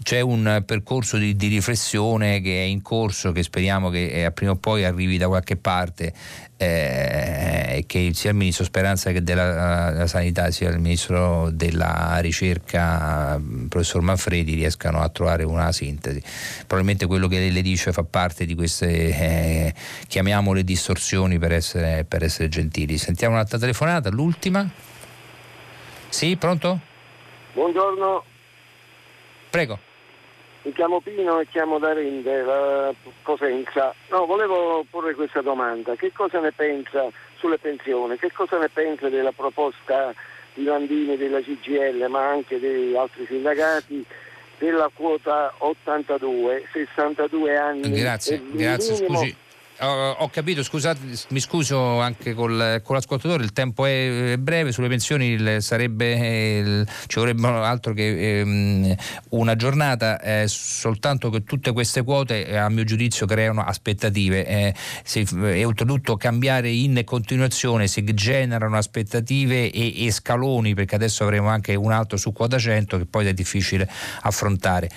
c'è un percorso di, di riflessione che è in corso, che speriamo che eh, prima o poi arrivi da qualche parte eh, che sia il ministro Speranza che della, della, sanità sia il ministro della ricerca professor Manfredi riescano a trovare una sintesi. Probabilmente quello che le dice fa parte di queste eh, chiamiamole distorsioni per essere, per essere gentili. Sentiamo un'altra telefonata l'ultima. Sì pronto?
buongiorno.
Prego
mi chiamo Pino e chiamo da Rinde, la Cosenza. No, volevo porre questa domanda. Che cosa ne pensa sulle pensioni? Che cosa ne pensa della proposta di Landini della CGL, ma anche di altri sindacati, della quota 82, 62 anni?
Grazie, grazie. Scusi ho, ho, capito, scusate, mi scuso anche col, con l'ascoltatore, il tempo è breve, sulle pensioni il, sarebbe, il, ci vorrebbe altro che ehm, una giornata, eh, soltanto che tutte queste quote eh, a mio giudizio creano aspettative eh, si, e oltretutto cambiare in continuazione si generano aspettative e, e, scaloni perché adesso avremo anche un altro su quota 100 che poi è difficile affrontare.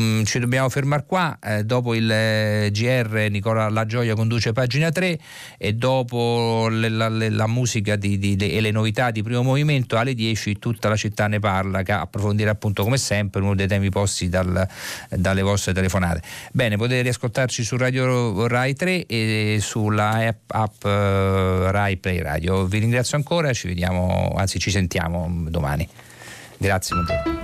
Mm, ci dobbiamo fermare qua, eh, dopo il eh, GR Nicola La Gioia conduce pagina 3 e dopo le, la, le, la, musica di, di, de, e le novità di primo movimento alle 10 tutta la città ne parla che approfondirà appunto come sempre uno dei temi posti dal, dalle vostre telefonate. Bene, potete riascoltarci su Radio Rai 3 e sulla app, app uh, Rai Play Radio. Vi ringrazio ancora, ci vediamo, anzi ci sentiamo domani. Grazie. Buongiorno.